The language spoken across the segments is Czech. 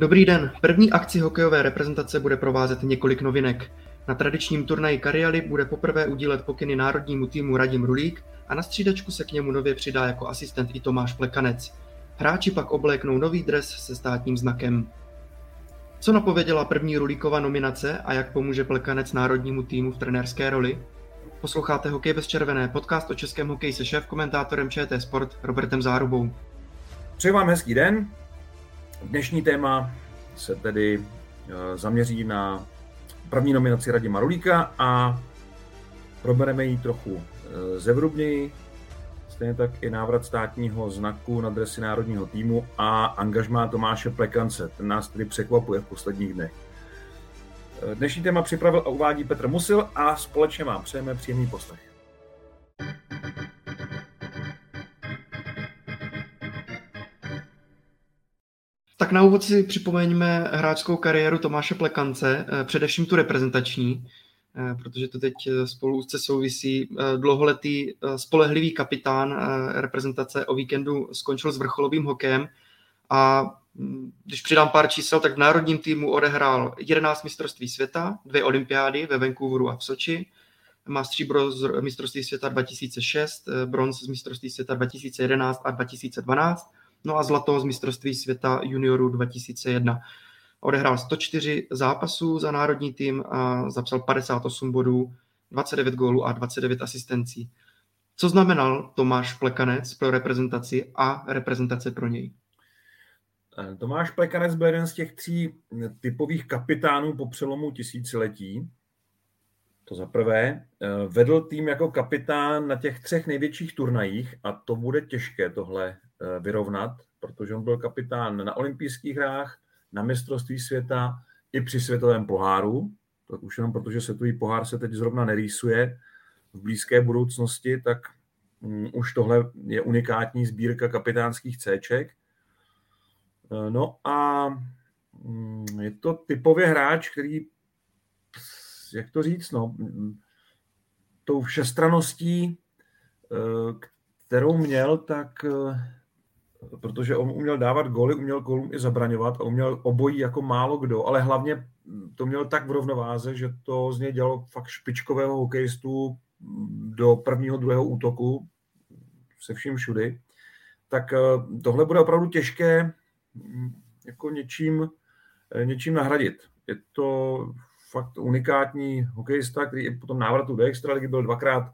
Dobrý den. První akci hokejové reprezentace bude provázet několik novinek. Na tradičním turnaji Karialy bude poprvé udílet pokyny národnímu týmu Radim Rulík a na střídačku se k němu nově přidá jako asistent i Tomáš Plekanec. Hráči pak obléknou nový dres se státním znakem. Co napověděla první Rulíkova nominace a jak pomůže Plekanec národnímu týmu v trenérské roli? Posloucháte Hokej bez červené, podcast o českém hokeji se šéf komentátorem ČT Sport Robertem Zárubou. Přeji vám hezký den. Dnešní téma se tedy eh, zaměří na první nominaci Radima Rulíka a probereme ji trochu eh, zevrubněji, stejně tak i návrat státního znaku na dresy národního týmu a angažmá Tomáše Plekance. Ten nás tedy překvapuje v posledních dnech. Eh, Dnešní téma připravil a uvádí Petr Musil a společně vám přejeme příjemný poslech. Tak na úvod si připomeňme hráčskou kariéru Tomáše Plekance, eh, především tu reprezentační, eh, protože to teď eh, spolu úzce souvisí. Dlouholetý spolehlivý kapitán reprezentace o víkendu skončil s vrcholovým hokejem a mm, když přidám pár čísel, tak v národním týmu odehrál 11 mistrovství světa, dvě olympiády ve Vancouveru a v Soči, má stříbro z mistrovství světa 2006, bronz z mistrovství světa 2011 a 2012, no a zlato z mistrovství světa juniorů 2001. Odehrál 104 zápasů za národní tým a zapsal 58 bodů, 29 gólů a 29 asistencí. Co znamenal Tomáš Plekanec pro reprezentaci a reprezentace pro něj? Tomáš Plekanec byl jeden z těch tří typových kapitánů po přelomu tisíciletí. To za prvé. Vedl tým jako kapitán na těch třech největších turnajích a to bude těžké tohle Eh, vyrovnat, protože on byl kapitán na olympijských hrách, na mistrovství světa i při světovém poháru. Tak už jenom protože světový pohár se teď zrovna nerýsuje v blízké budoucnosti, tak um, už tohle je unikátní sbírka kapitánských Cček. Eh, no a um, je to typově hráč, který, jak to říct, no, tou všestraností, eh, kterou měl, tak protože on uměl dávat góly, uměl gólům i zabraňovat a uměl obojí jako málo kdo, ale hlavně to měl tak v rovnováze, že to z něj dělalo fakt špičkového hokejistu do prvního, druhého útoku se vším všudy. Tak eh, tohle bude opravdu těžké mm, jako něčím, eh, něčím nahradit. Je to fakt unikátní hokejista, který i po tom návratu do extraligy byl dvakrát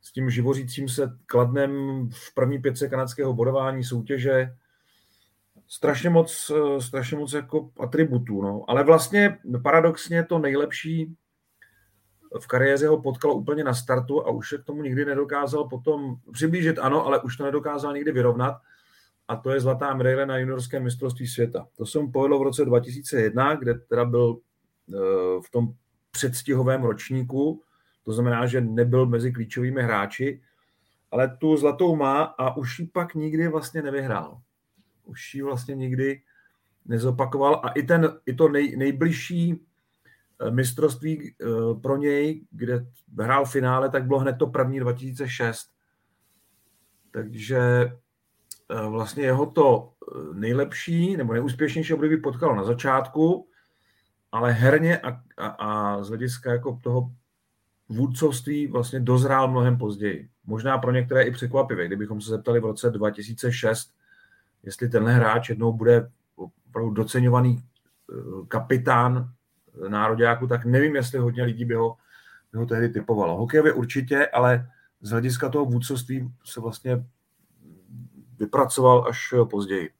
s tím živořícím se kladnem v první pětce kanadského bodování soutěže. Strašně moc, strašně moc jako atributů. No. Ale vlastně paradoxně to nejlepší v kariéře ho potkalo úplně na startu a už se k tomu nikdy nedokázal potom přiblížit, ano, ale už to nedokázal nikdy vyrovnat. A to je zlatá medaile na juniorském mistrovství světa. To jsem povedl v roce 2001, kde teda byl eh, v tom předstihovém ročníku to znamená, že nebyl mezi klíčovými hráči, ale tu zlatou má a už ji pak nikdy vlastně nevyhrál. Už ji vlastně nikdy nezopakoval a i, ten, i to nej, nejbližší eh, mistrovství eh, pro něj, kde hrál finále, tak bylo hned to první 2006. Takže eh, vlastně jeho to nejlepší nebo nejúspěšnější období potkalo na začátku, ale herně a, a, a z hlediska jako toho vůdcovství vlastně dozrál mnohem později. Možná pro některé i překvapivé. Kdybychom se zeptali v roce 2006, jestli tenhle hráč jednou bude opravdu doceňovaný eh, kapitán nároďáku, tak nevím, jestli hodně lidí by ho, by ho tehdy typovalo. Hokejově určitě, ale z hlediska toho vůdcovství se vlastně vypracoval až později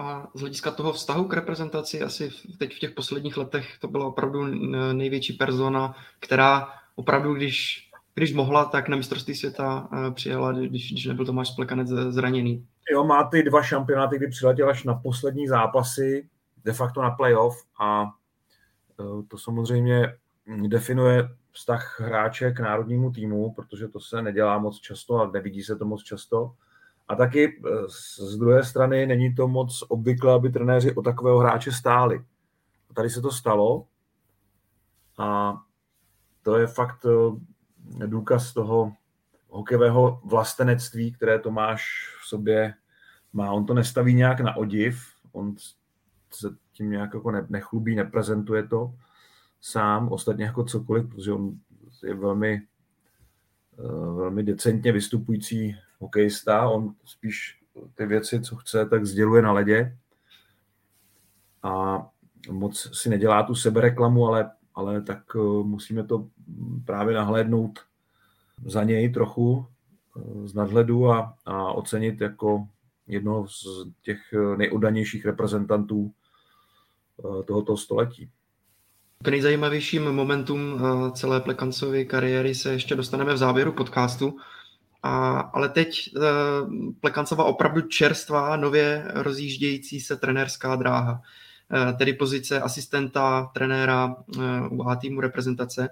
a z hlediska toho vztahu k reprezentaci asi teď v těch posledních letech to byla opravdu největší persona, která opravdu, když, když mohla, tak na mistrovství světa eh, přijela, když, když nebyl Tomáš Splekanec zraněný. Jo, má ty dva šampionáty, kdy přiletěl až na poslední zápasy, de facto na playoff a to samozřejmě definuje vztah hráče k národnímu týmu, protože to se nedělá moc často a nevidí se to moc často. A taky z druhé strany není to moc obvyklé, aby trenéři o takového hráče stáli. A tady se to stalo a to je fakt důkaz toho hokejového vlastenectví, které Tomáš v sobě má. On to nestaví nějak na odiv, on se tím nějak jako nechlubí, neprezentuje to sám, ostatně jako cokoliv, protože on je velmi, eh, velmi decentně vystupující hokejista, on spíš ty věci, co chce, tak sděluje na ledě a moc si nedělá tu sebereklamu, ale, ale tak eh, musíme to právě nahlédnout za něj trochu eh, z nadhledu a, a ocenit jako jednoho z těch nejoddanějších reprezentantů eh, tohoto století. K nejzajímavějším momentům eh, celé Plekancovy kariéry se ještě dostaneme v závěru podcastu. A, ale teď Plekancova opravdu čerstvá, nově rozjíždějící se trenérská dráha, tedy pozice asistenta trenéra u A týmu reprezentace.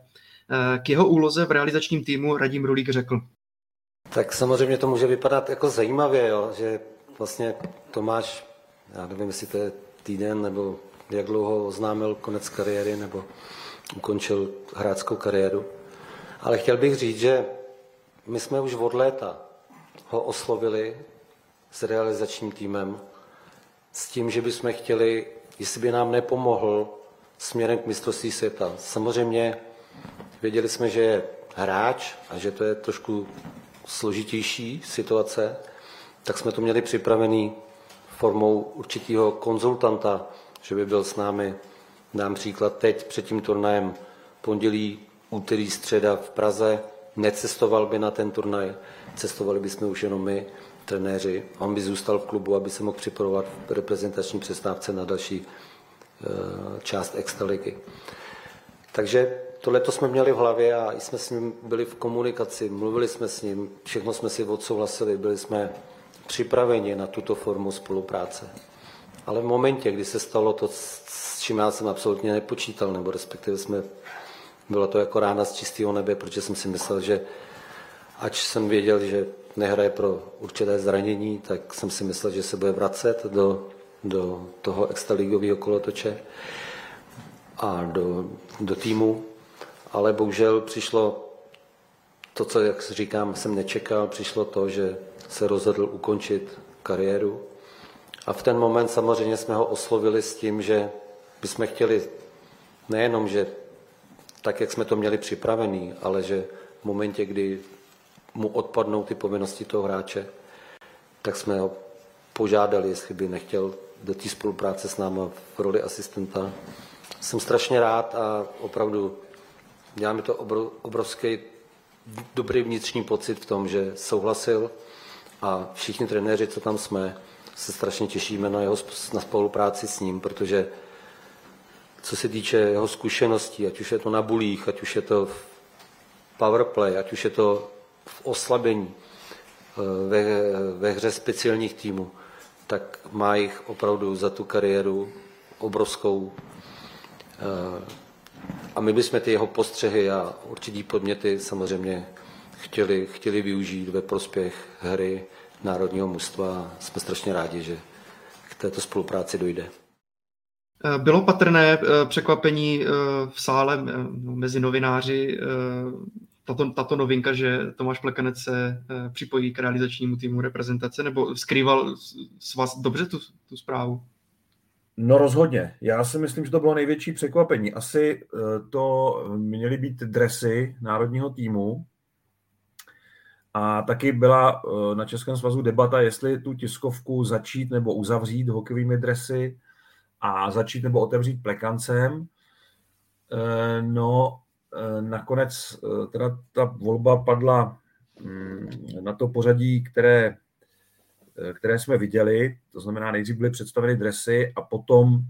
K jeho úloze v realizačním týmu Radim Rulík řekl. Tak samozřejmě to může vypadat jako zajímavě, jo, že vlastně Tomáš, já nevím, jestli to je týden, nebo jak dlouho oznámil konec kariéry, nebo ukončil hráčskou kariéru. Ale chtěl bych říct, že my jsme už od léta ho oslovili s realizačním týmem s tím, že bychom chtěli, jestli by nám nepomohl směrem k mistrovství světa. Samozřejmě Věděli jsme, že je hráč a že to je trošku složitější situace, tak jsme to měli připravený formou určitého konzultanta, že by byl s námi, dám příklad teď před tím turnajem pondělí, úterý, středa v Praze, necestoval by na ten turnaj, cestovali bychom už jenom my, trenéři. On by zůstal v klubu, aby se mohl připravovat v reprezentační přestávce na další eh, část extraligy. Takže tohle jsme měli v hlavě a jsme s ním byli v komunikaci, mluvili jsme s ním, všechno jsme si odsouhlasili, byli jsme připraveni na tuto formu spolupráce. Ale v momentě, kdy se stalo to, s čím já jsem absolutně nepočítal, nebo respektive jsme, bylo to jako rána z čistého nebe, protože jsem si myslel, že ač jsem věděl, že nehraje pro určité zranění, tak jsem si myslel, že se bude vracet do, do toho extraligového kolotoče a do, do týmu ale bohužel přišlo to, co, jak říkám, jsem nečekal, přišlo to, že se rozhodl ukončit kariéru. A v ten moment samozřejmě jsme ho oslovili s tím, že bychom chtěli nejenom, že tak, jak jsme to měli připravený, ale že v momentě, kdy mu odpadnou ty povinnosti toho hráče, tak jsme ho požádali, jestli by nechtěl do té spolupráce s námi v roli asistenta. Jsem strašně rád a opravdu Dělá mi to obrovský dobrý vnitřní pocit v tom, že souhlasil a všichni trenéři, co tam jsme, se strašně těšíme na jeho na spolupráci s ním, protože co se týče jeho zkušeností, ať už je to na bulích, ať už je to v powerplay, ať už je to v oslabení, eh, ve, ve hře speciálních týmů, tak má jich opravdu za tu kariéru obrovskou eh, a my bychom ty jeho postřehy a určitý podměty samozřejmě chtěli, chtěli využít ve prospěch hry národního mužstva. Jsme strašně rádi, že k této spolupráci dojde. Eh, bylo patrné eh, překvapení eh, v sále no, mezi novináři tato, tato novinka, že Tomáš Plekanec se připojí k realizačnímu týmu reprezentace, nebo skrýval s vás dobře tu, tu zprávu? No rozhodně. Já si myslím, že to bylo největší překvapení. Asi to měly být dresy národního týmu. A taky byla na Českém svazu debata, jestli tu tiskovku začít nebo uzavřít hokejovými dresy a začít nebo otevřít plekancem. Eh, no, nakonec teda ta volba padla mm, na to pořadí, které Eh, které jsme viděli, to znamená nejdřív byly představeny dresy a potom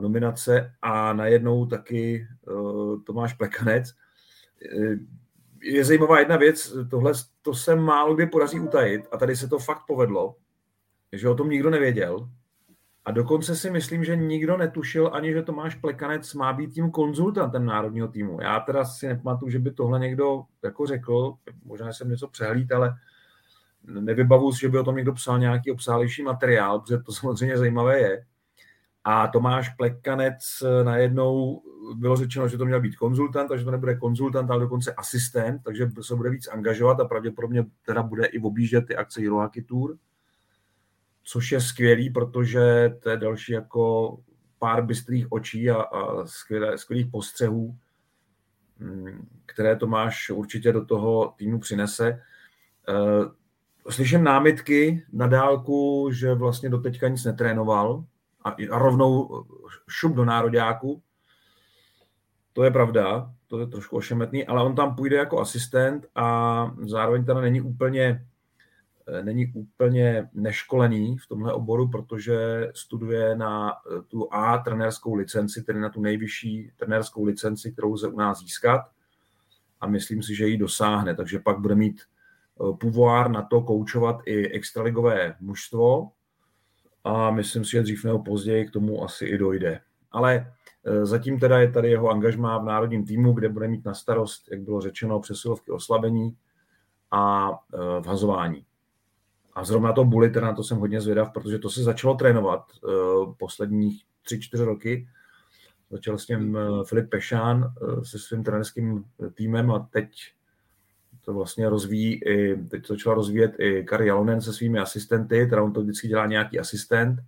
nominace a najednou taky Tomáš Plekanec. Je zajímavá jedna věc, tohle to se málo kdy podaří utajit a tady se to fakt povedlo, že o tom nikdo nevěděl A dokonce si myslím, že nikdo netušil ani, že Tomáš Plekanec má být tím konzultantem národního týmu. Já teda si nepamatuju, že by tohle někdo jako řekl, možná jsem něco přehlíd, ale nevybavu si, že by o tom někdo psal nějaký obsálejší materiál, protože to samozřejmě zajímavé je. A Tomáš Plekanec najednou bylo řečeno, že to měl být konzultant, takže to nebude konzultant, ale dokonce asistent, takže se bude víc angažovat a pravděpodobně teda bude i objíždět ty akce Hirohaki Tour což je skvělý, protože to je další jako pár bystrých očí a, a skvělé, skvělých postřehů, mm, které Tomáš určitě do toho týmu přinese. Eh, slyším námitky na dálku, že vlastně do teďka nic netrénoval a, a rovnou šup do nároďáku. To je pravda, to je trošku ošemetný, ale on tam půjde jako asistent a zároveň teda není úplně není úplně neškolený v tomhle oboru, protože studuje na eh, tu A trenérskou licenci, tedy na tu nejvyšší trenérskou licenci, kterou lze u nás získat a myslím si, že ji dosáhne, takže pak bude mít eh, pouvoir na to koučovat i extraligové mužstvo a myslím si, že dřív nebo později k tomu asi i dojde. Ale zatím teda je tady jeho angažmá v národním týmu, kde bude mít na starost, jak bylo řečeno, přesilovky oslabení a vhazování. A zrovna to Bully, teda na to jsem hodně zvědav, protože to se začalo trénovat uh, posledních tři, čtyři roky. Začal s tím uh, Filip Pešán uh, se svým trenerským týmem a teď to vlastně rozvíjí i, teď to začala rozvíjet i Kari Jalonen se svými asistenty, teda on to vždycky dělá nějaký asistent.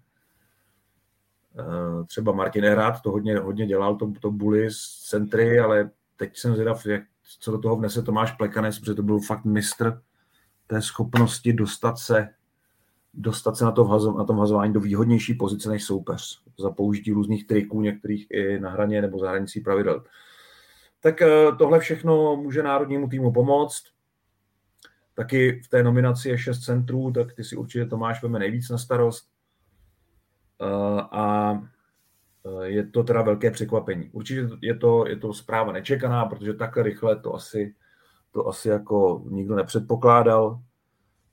Třeba Martin Erat to hodně, hodně dělal, to, to Bully z centry, ale teď jsem zvědav, jak, co do toho vnese Tomáš Plekanec, protože to byl fakt mistr té schopnosti dostat se, dostat se na, to vhazo, na tom vhazování do výhodnější pozice než soupeř za použití různých triků, některých i na hraně nebo za hranicí pravidel. Tak eh, tohle všechno může národnímu týmu pomoct. Taky v té nominaci je šest centrů, tak ty si určitě Tomáš veme nejvíc na starost. Eh, a eh, je to teda velké překvapení. Určitě je to, je to zpráva nečekaná, protože takhle rychle to asi to asi jako nikdo nepředpokládal,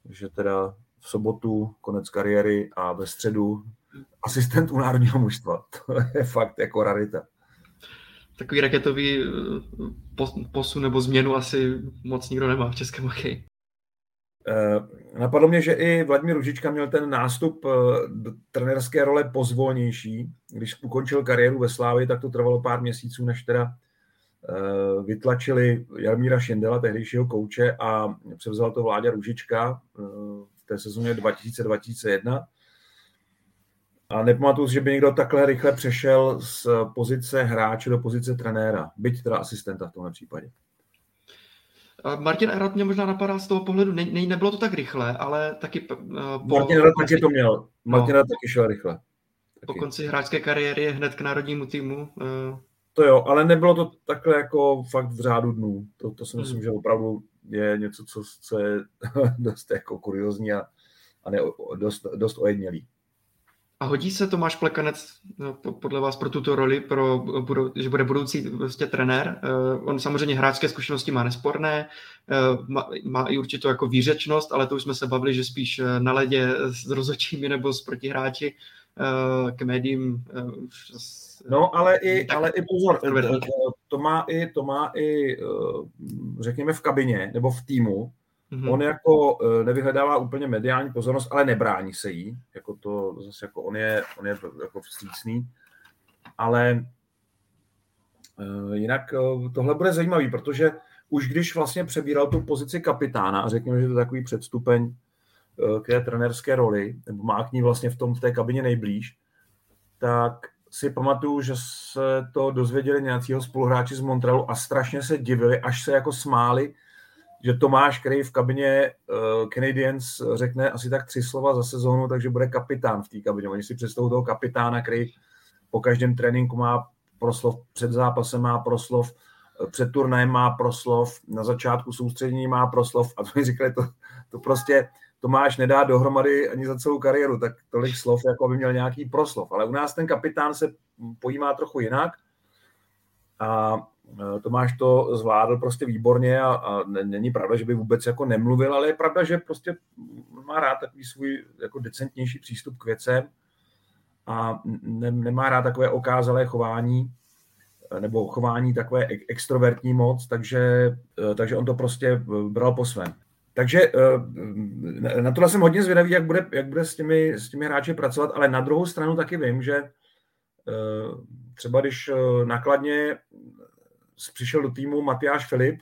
že teda v sobotu konec kariéry a ve středu asistent u národního mužstva. To je fakt jako rarita. Takový raketový eh, posun nebo změnu asi moc nikdo nemá v českém hokeji. Eh, napadlo mě, že i Vladimír Ružička měl ten nástup eh, do trenerské role pozvolnější. Když ukončil kariéru ve Slávi, tak to trvalo pár měsíců, než teda vytlačili Jarmíra Šindela, tehdejšího kouče, a převzal to vládě Ružička eh, v té sezóně 2000-2001. A nepamatuju že by někdo takhle rychle přešel z pozice hráče do pozice trenéra, byť teda asistenta v tomhle případě. Martin Erat mě možná napadá z toho pohledu, ne, ne, nebylo to tak rychle, ale taky... Uh, po, Martin Erat taky to měl. Martin no, Erat taky šel rychle. Taky. Po konci hráčské kariéry hned k národnímu týmu. To jo, ale nebylo to takhle jako fakt v řádu dnů. To, to si myslím, hmm. že opravdu je něco, co, co je dost jako kuriozní a, a ne, dost, dost ojednělý. A hodí se Tomáš Plekanec no, podle vás pro tuto roli, pro, že bude budoucí vlastně trenér? Uh, on samozřejmě hráčské zkušenosti má nesporné, uh, má, má i určitou jako výřečnost, ale to už jsme se bavili, že spíš eh, na ledě s rozhodčími nebo s protihráči k médiím uh, No, ale i, ale i pozor, eh, to má i, to má i, eh, řekněme, v kabině nebo v týmu. Mm-hmm. On jako eh, nevyhledává úplně mediální pozornost, ale nebrání se jí. Jako to zase jako on je, on je jako vstřícný. Ale jinak tohle bude zajímavý, protože už když vlastně přebíral tu pozici kapitána, a řekněme, že to je takový předstupeň k té trenerské roli, nebo má k ní vlastně v tom v té kabině nejblíž, tak si pamatuju, že se to dozvěděli nějací spoluhráči z Montrealu a strašně se divili, až se jako smáli, že Tomáš, který v kabině uh, Canadiens řekne asi tak tři slova za sezónu, takže bude kapitán v té kabině. Oni si představují toho kapitána, který po každém tréninku má proslov, před zápasem má proslov, před turnajem má proslov, na začátku soustředění má proslov a to mi říkali, to, to prostě Tomáš nedá dohromady ani za celou kariéru, tak tolik slov, jako by měl nějaký proslov. Ale u nás ten kapitán se pojímá trochu jinak a e, Tomáš to zvládl prostě výborně a, a není pravda, že by vůbec jako nemluvil, ale je pravda, že prostě má rád takový svůj jako decentnější přístup k věcem a ne, nemá rád takové okázalé chování, nebo chování takové extrovertní moc, takže, takže on to prostě bral po svém. Takže na to jsem hodně zvědavý, jak bude, jak bude s, těmi, s těmi hráči pracovat, ale na druhou stranu taky vím, že třeba když nakladně přišel do týmu Matyáš Filip,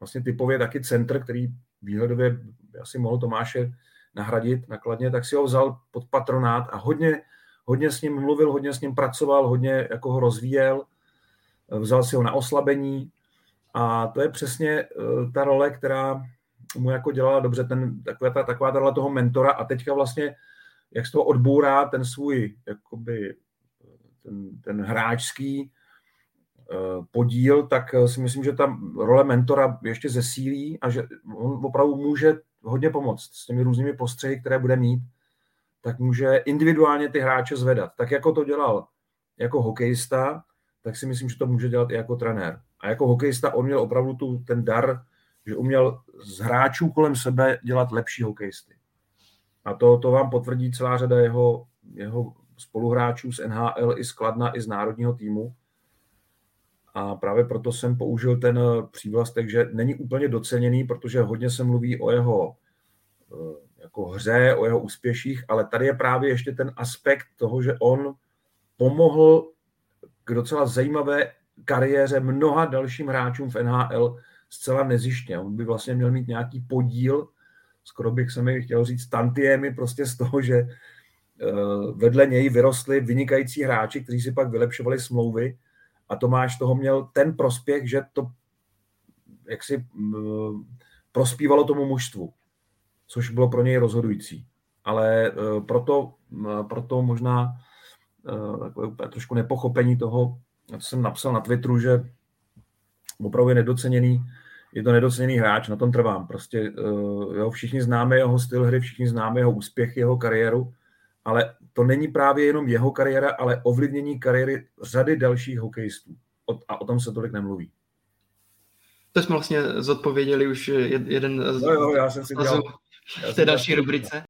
vlastně typově taky centr, který výhledově asi mohl Tomáše nahradit nakladně, tak si ho vzal pod patronát a hodně, hodně s ním mluvil, hodně s ním pracoval, hodně jako ho rozvíjel, vzal si ho na oslabení. A to je přesně eh, ta role, která mu jako dělala dobře, ten, taková, ta, taková ta toho mentora a teďka vlastně, jak z toho odbourá ten svůj jakoby, ten, ten hráčský Eh, podíl, tak eh, si myslím, že ta role mentora ještě zesílí a že on opravdu může hodně pomoct s těmi různými postřehy, které bude mít, tak může individuálně ty hráče zvedat. Tak jako to dělal jako hokejista, tak si myslím, že to může dělat i jako trenér. A jako hokejista on měl opravdu tu, ten dar, že uměl z hráčů kolem sebe dělat lepší hokejisty. A to, to vám potvrdí celá řada jeho, jeho spoluhráčů z NHL i z Kladna, i z národního týmu, a právě proto jsem použil ten eh, přívlastek, že není úplně doceněný, protože hodně se mluví o jeho eh, jako hře, o jeho úspěších, ale tady je právě ještě ten aspekt toho, že on pomohl k docela zajímavé kariéře mnoha dalším hráčům v NHL zcela nezištně. On by vlastně měl mít nějaký podíl, skoro bych se mi chtěl říct tantiemy prostě z toho, že eh, vedle něj vyrostli vynikající hráči, kteří si pak vylepšovali smlouvy a Tomáš toho měl ten prospěch, že to jaksi prospívalo tomu mužstvu, což bylo pro něj rozhodující. Ale e, proto, proto možná e, takové trošku nepochopení toho, co jsem napsal na Twitteru, že opravdu je nedoceněný, je to nedoceněný hráč, na tom trvám. Prostě e, jo, všichni známe jeho styl hry, všichni známe jeho úspěch, jeho kariéru, ale to není právě jenom jeho kariéra, ale ovlivnění kariéry řady dalších hokejistů. A o tom se tolik nemluví. To jsme vlastně zodpověděli už jeden z... No jo, já jsem si dělal, v té další rubrice.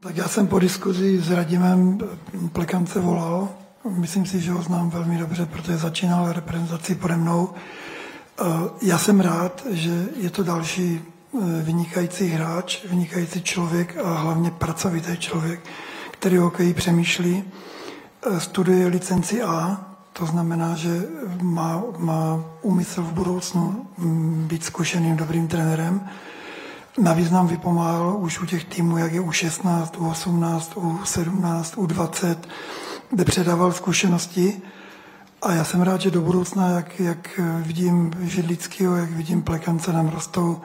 Tak já jsem po diskuzi s Radimem Plekance volal. Myslím si, že ho znám velmi dobře, protože začínal reprezentaci pode mnou. Eh, já jsem rád, že je to další Eh, vynikající hráč, vynikající člověk a hlavně pracovitý člověk, který o hokeji přemýšlí. Eh, studuje licenci A, to znamená, že má, má úmysl v budoucnu mm, být zkušeným dobrým trenérem. Navíc nám vypomáhal už u těch týmů, jak je u 16, u 18, u 17, u 20, kde předával zkušenosti. A já jsem rád, že do budoucna, jak, jak vidím Židlického, jak vidím Plekance, nám rostou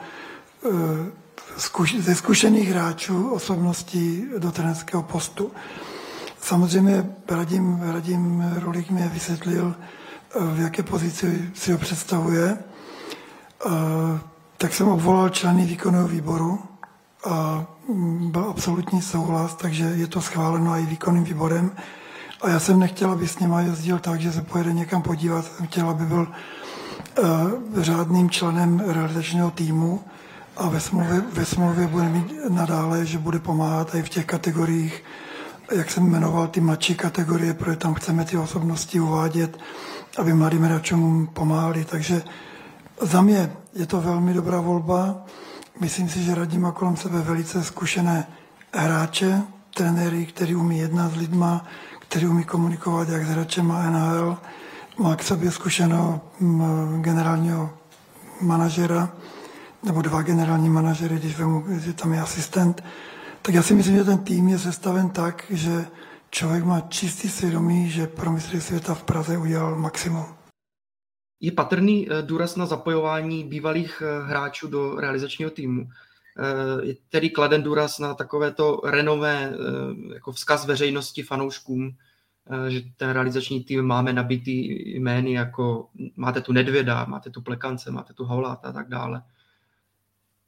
ze zkušených hráčů osobností do trenerského postu. Samozřejmě Radim, Radim Rolik mě vysvětlil, v jaké pozici si ho představuje. Tak jsem obvolal členy výkonného výboru a byl absolutní souhlas, takže je to schváleno i výkonným výborem. A já jsem nechtěl, aby s něma jezdil tak, že se pojede někam podívat. Jsem chtěl, aby byl uh, řádným členem realizačního týmu a ve smlouvě, ve smlouvě bude mít nadále, že bude pomáhat i v těch kategoriích, jak jsem jmenoval, ty mladší kategorie, protože tam chceme ty osobnosti uvádět, aby mladým hráčům pomáhali. Takže za mě je to velmi dobrá volba. Myslím si, že radím kolem sebe velice zkušené hráče, trenéry, který umí jednat s lidma, který umí komunikovat jak s hráčem a NHL, má k sobě zkušeného mm, generálního manažera, nebo dva generální manažery, když vemu, že tam je asistent, tak já si myslím, že ten tým je sestaven tak, že člověk má čistý svědomí, že pro mistry světa v Praze udělal maximum. Je patrný eh, důraz na zapojování bývalých eh, hráčů do realizačního týmu. Eh, je tedy kladen důraz na takovéto renové jako vzkaz veřejnosti fanouškům, že ten realizační tým máme nabitý jmény jako máte tu Nedvěda, máte tu Plekance, máte tu Hauláta a tak dále.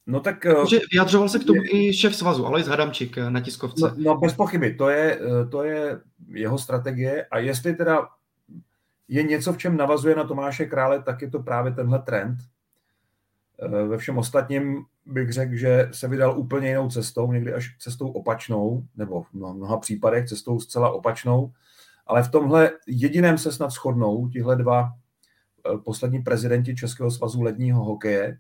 No tak... Že vyjadřoval se k tomu i šéf svazu, Alois Hadamčík eh, na tiskovce. No, no bez pochyby, to je, eh, to je jeho strategie a jestli teda je něco, v čem navazuje na Tomáše Krále, tak je to právě tenhle trend. Eh, ve všem ostatním bych řekl, že se vydal úplně jinou cestou, někdy až cestou opačnou, nebo v mnoha případech cestou zcela opačnou, ale v tomhle jediném se snad shodnou tihle dva eh, poslední prezidenti Českého svazu ledního hokeje,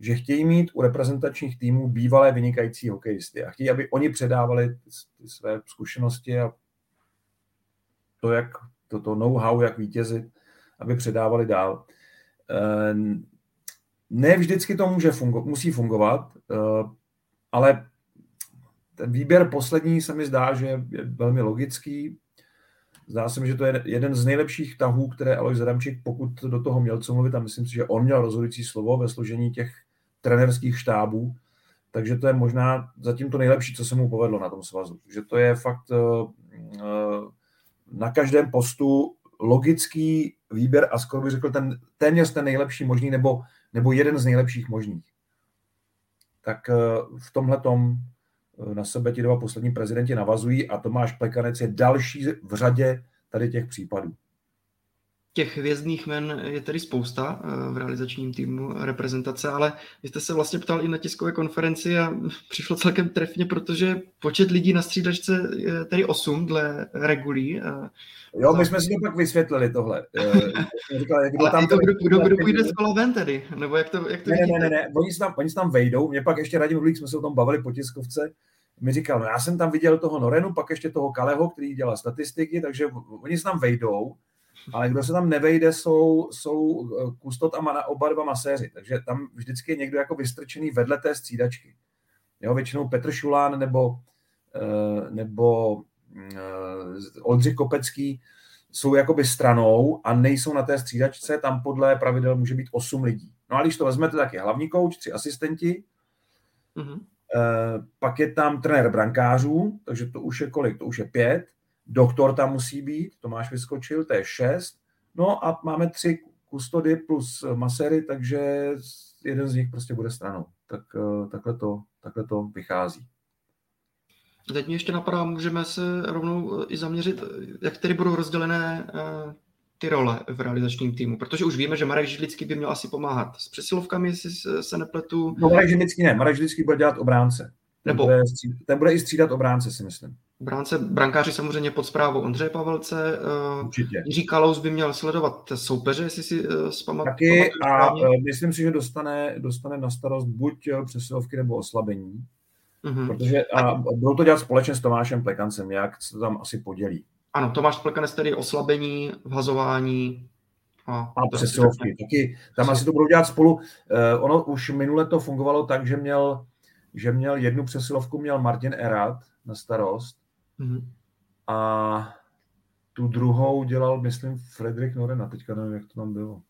že chtějí mít u reprezentačních týmů bývalé vynikající hokejisty a chtějí, aby oni předávali ty své zkušenosti a to, jak, to, know-how, jak vítězit, aby předávali dál. Eh, ne vždycky to může fungo, musí fungovat, eh, ale ten výběr poslední se mi zdá, že je velmi logický. Zdá se mi, že to je jeden z nejlepších tahů, které Alois Zadamčík, pokud do toho měl co mluvit, a myslím si, že on měl rozhodující slovo ve složení těch trenerských štábů, takže to je možná zatím to nejlepší, co se mu povedlo na tom svazu. Že to je fakt uh, na každém postu logický výběr a skoro bych řekl ten, téměř ten nejlepší možný nebo, nebo jeden z nejlepších možných. Tak uh, v tomhle tom na sebe ti dva poslední prezidenti navazují a Tomáš Plekanec je další v řadě tady těch případů. Těch hvězdných men je tedy spousta eh, v realizačním týmu reprezentace, ale vy jste se vlastně ptal i na tiskové konferenci a přišlo celkem trefně, protože počet lidí na střídačce je tedy 8 dle regulí. Jo, my jsme si to pak vysvětlili tohle. Eh, říkal, kdo, tam to, kdo, kdo, kdo půjde z kola ven tedy? Nebo jak to, jak to ne, ne, ne, ne, oni se, tam, oni se tam vejdou. Mě pak ještě Radim Rulík jsme se o tom bavili po tiskovce. Mi říkal, no já jsem tam viděl toho Norenu, pak ještě toho Kaleho, který dělá statistiky, takže oni se tam vejdou ale kdo se tam nevejde, jsou, jsou eh, Kustot a mana, oba dva maséři, takže tam vždycky je někdo jako vystrčený vedle té střídačky. Jo, většinou Petr Šulán nebo, eh, nebo eh, Oldřich Kopecký jsou jakoby stranou a nejsou na té střídačce, tam podle pravidel může být 8 lidí. No a když to vezmete, tak je hlavní kouč, tři asistenti, mm-hmm. pak je tam trenér brankářů, takže to už je kolik? To už je pět. Doktor tam musí být, Tomáš vyskočil, to je šest. No a máme tři kustody plus masery, takže jeden z nich prostě bude stranou. Tak eh, takhle to, takhle to vychází. Teď mě ještě napadá, můžeme se rovnou i zaměřit, jak tedy budou rozdělené eh, ty role v realizačním týmu, protože už víme, že Marek Židlický by měl asi pomáhat s přesilovkami, jestli se nepletu. No Marek Židlický ne, Marek Židlický bude dělat obránce. Ten, Nebo... bude, ten bude i střídat obránce, si myslím. Bránce, brankáři samozřejmě pod zprávou Ondřeje Pavelce. Eh, Určitě. Jiří Kalous by měl sledovat soupeře, jestli si eh, zpamat. Taky a uh, myslím si, že dostane, dostane na starost buď přesilovky nebo oslabení. Mm-hmm. Protože a budou to dělat společně s Tomášem Plekancem, jak se to tam asi podělí. Ano, Tomáš Plekanec tedy oslabení, vhazování a, a přesilovky. Taky tam asi to budou dělat spolu. Uh, ono už minule to fungovalo tak, že měl, že měl jednu přesilovku, měl Martin Erat na starost Mm-hmm. A tu druhou dělal, myslím, Fredrik Norena, teďka nevím, jak to tam bylo.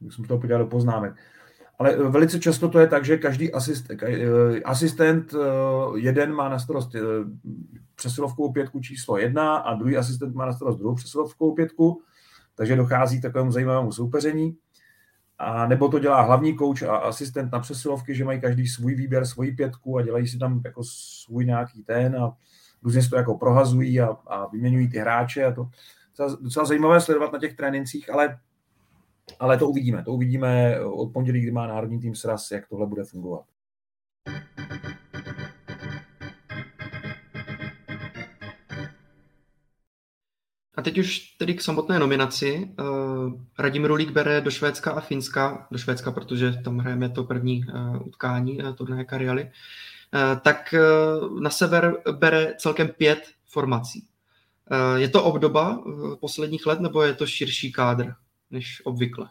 Musím to podívat do poznámek. Ale eh, velice často to je tak, že každý asist, eh, asistent eh, jeden má na starost přesilovkou pětku číslo jedna a druhý asistent má na starost druhou přesilovkou pětku, takže dochází k takovému zajímavému soupeření. A nebo to dělá hlavní kouč a asistent na přesilovky, že mají každý svůj výběr, svoji pětku a dělají si tam jako svůj nějaký ten a různě se to jako prohazují a, a vyměňují ty hráče a to docela, docela zajímavé sledovat na těch trénincích, ale, ale to uvidíme. To uvidíme od pondělí, kdy má národní tým sraz, jak tohle bude fungovat. A teď už tedy k samotné nominaci. Uh, Radim Rulík bere do Švédska a Finska, do Švédska, protože tam hrajeme to první uh, utkání uh, turnaje Karialy, tak na sever bere celkem pět formací. Je to obdoba posledních let, nebo je to širší kádr než obvykle?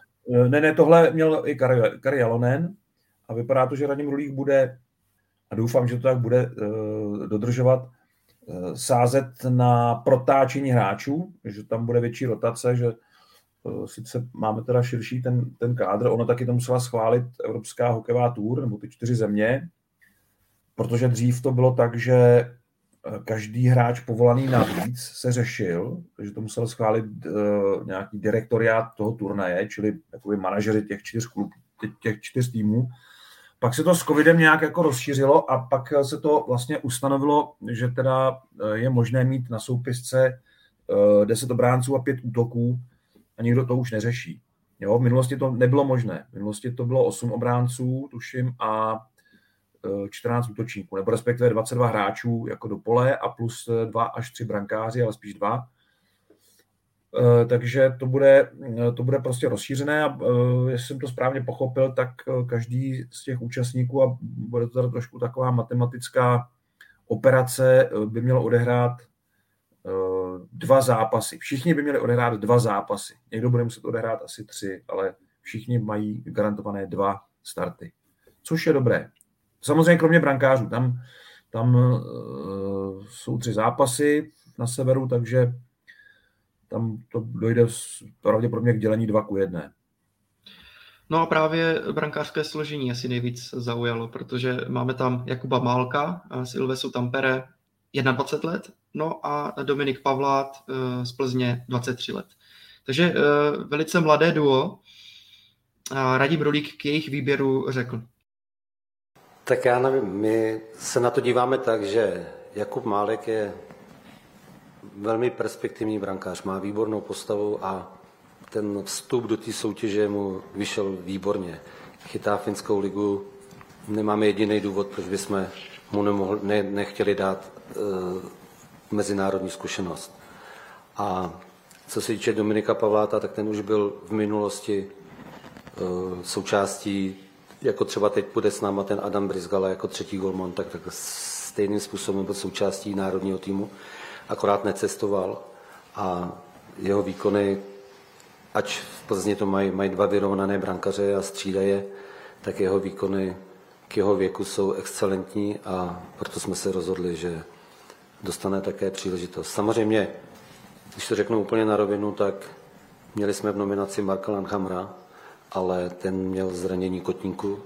Ne, ne, tohle měl i Kari Jalonen a vypadá to, že Radim Rulík bude, a doufám, že to tak bude dodržovat, Eh, sázet na protáčení hráčů, že tam bude větší rotace, že eh, sice máme teda širší ten, ten kádr, ono taky to musela schválit Evropská hokejová tour, nebo ty čtyři země, protože dřív to bylo tak, že eh, každý hráč povolaný navíc se řešil, takže to musel schválit uh, nějaký direktoriát toho turnaje, čili jakoby manažeři těch čtyř klubů, těch čtyř týmů, pak se to s covidem nějak jako rozšířilo a pak se to vlastně ustanovilo, že teda eh, je možné mít na soupisce 10 eh, obránců a 5 útoků a nikdo to už neřeší. Jo, v minulosti to nebylo možné. V minulosti to bylo 8 obránců, tuším, a 14 útočníků, nebo respektive 22 hráčů jako do pole a plus 2 až 3 brankáři, ale spíš 2. Takže to bude, to bude prostě rozšířené a jestli jsem to správně pochopil, tak každý z těch účastníků, a bude to tady trošku taková matematická operace, by měl odehrát dva zápasy. Všichni by měli odehrát dva zápasy. Někdo bude muset odehrát asi tři, ale všichni mají garantované dva starty. Což je dobré. Samozřejmě kromě brankářů. Tam, tam jsou tři zápasy na severu, takže tam to dojde pravděpodobně k dělení 2 ku 1. No a právě brankářské složení asi nejvíc zaujalo, protože máme tam Jakuba Málka, Silvesu Tampere, 21 let, no a Dominik Pavlát eh, z Plzně 23 let. Takže eh, velice mladé duo. Radim Rulík k jejich výběru řekl. Tak já nevím, my se na to díváme tak, že Jakub Málek je velmi perspektivní brankář, má výbornou postavu a ten vstup do té soutěže mu vyšel výborně. Chytá finskou ligu, nemáme jediný důvod, proč bychom mu nemohli, ne, nechtěli dát uh, mezinárodní zkušenost. A co se týče Dominika Pavláta, tak ten už byl v minulosti uh, součástí, jako třeba teď bude s náma ten Adam Brizgala jako třetí golman, tak, tak stejným způsobem byl součástí národního týmu, akorát necestoval a jeho výkony, ač v Plzni to mají, mají dva vyrovnané brankaře a střídaje, tak jeho výkony k jeho věku jsou excelentní a proto jsme se rozhodli, že dostane také příležitost. Samozřejmě, když to řeknu úplně na rovinu, tak měli jsme v nominaci Marka Langhamra, ale ten měl zranění kotníku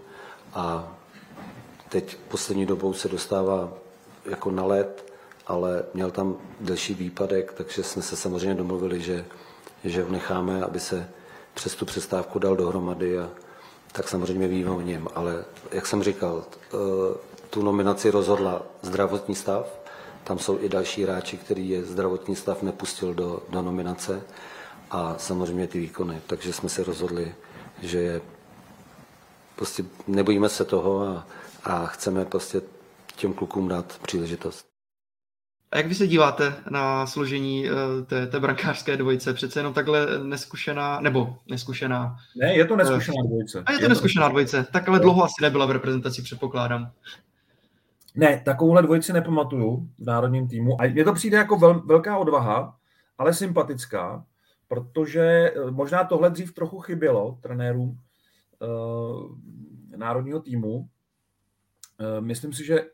a teď poslední dobou se dostává jako na let, ale měl tam delší výpadek, takže jsme se samozřejmě domluvili, že, že ho necháme, aby se přes tu přestávku dal dohromady a tak samozřejmě víme o něm. Ale jak jsem říkal, eh, tu nominaci rozhodla zdravotní stav, tam jsou i další hráči, který je zdravotní stav nepustil do, do nominace a samozřejmě ty výkony. Takže jsme se rozhodli, že prostě nebojíme se toho a, a chceme prostě těm klukům dát příležitost. A jak vy se díváte na složení eh, té, té brankářské dvojice? Přece jenom takhle neskušená, nebo neskušená. Ne, je to neskušená eh, dvojice. A je to je neskušená to... dvojice. Takhle dlouho asi nebyla v reprezentaci, předpokládám. Ne, takovouhle dvojici nepamatuju v národním týmu. A mně to přijde jako vel, velká odvaha, ale sympatická, protože eh, možná tohle dřív trochu chybělo trenérům uh, národního týmu, myslím si, že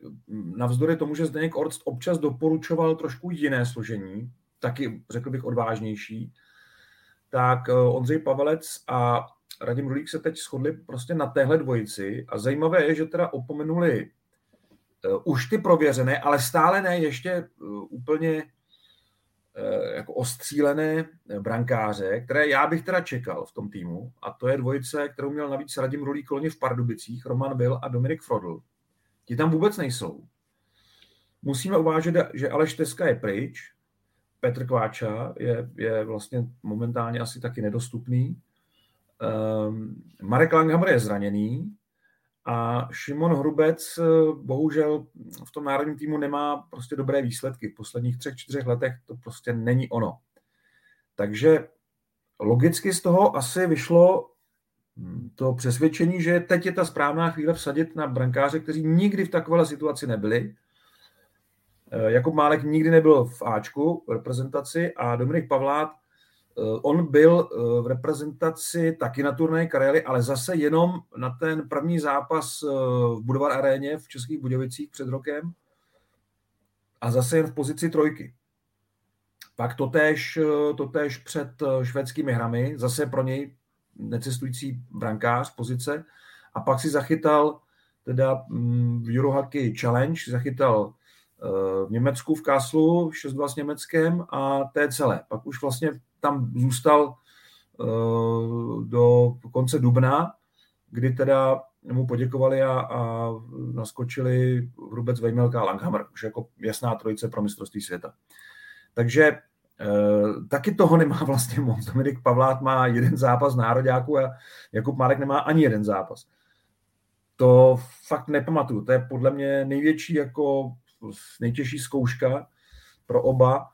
navzdory tomu, že Zdeněk Orst občas doporučoval trošku jiné složení, taky řekl bych odvážnější, tak eh, Ondřej Pavelec a Radim Rulík se teď shodli prostě na téhle dvojici. A zajímavé je, že teda opomenuli uh, už ty prověřené, ale stále ne ještě úplně jako ostřílené brankáře, které já bych teda čekal v tom týmu. A to je dvojice, kterou měl navíc Radim Rulík loni v Pardubicích, Roman Vil a Dominik Frodl. Ti tam vůbec nejsou. Musíme uvážit, že Aleš Teska je pryč, Petr Kváča je, je vlastně momentálně asi taky nedostupný, um, Marek Langhammer je zraněný a Šimon Hrubec eh, bohužel v tom národním týmu nemá prostě dobré výsledky. V posledních třech, čtyřech letech to prostě není ono. Takže logicky z toho asi vyšlo to přesvědčení, že teď je ta správná chvíle vsadit na brankáře, kteří nikdy v takové situaci nebyli. Eh, Jakub Málek nikdy nebyl v Ačku v reprezentaci a Dominik Pavlát, eh, on byl eh, v reprezentaci taky na turné Karely, ale zase jenom na ten první zápas v Budovar aréně v Českých Budějovicích před rokem a zase jen v pozici trojky. Pak totéž, totéž před švédskými hrami, zase pro něj necestující brankář pozice a pak si zachytal teda mm, v Eurohockey Challenge, zachytal eh, v Německu v Káslu 6-2 s Německem a to je celé. Pak už vlastně tam zůstal eh, do konce dubna, kdy teda mu poděkovali a, a naskočili Hrubec, Vejmelka a Langhammer, už jako jasná trojice pro mistrovství světa. Takže taky toho nemá vlastně moc. Dominik Pavlát má jeden zápas nároďáku a Jakub Marek nemá ani jeden zápas. To fakt nepamatuju. To je podle mě největší jako nejtěžší zkouška pro oba,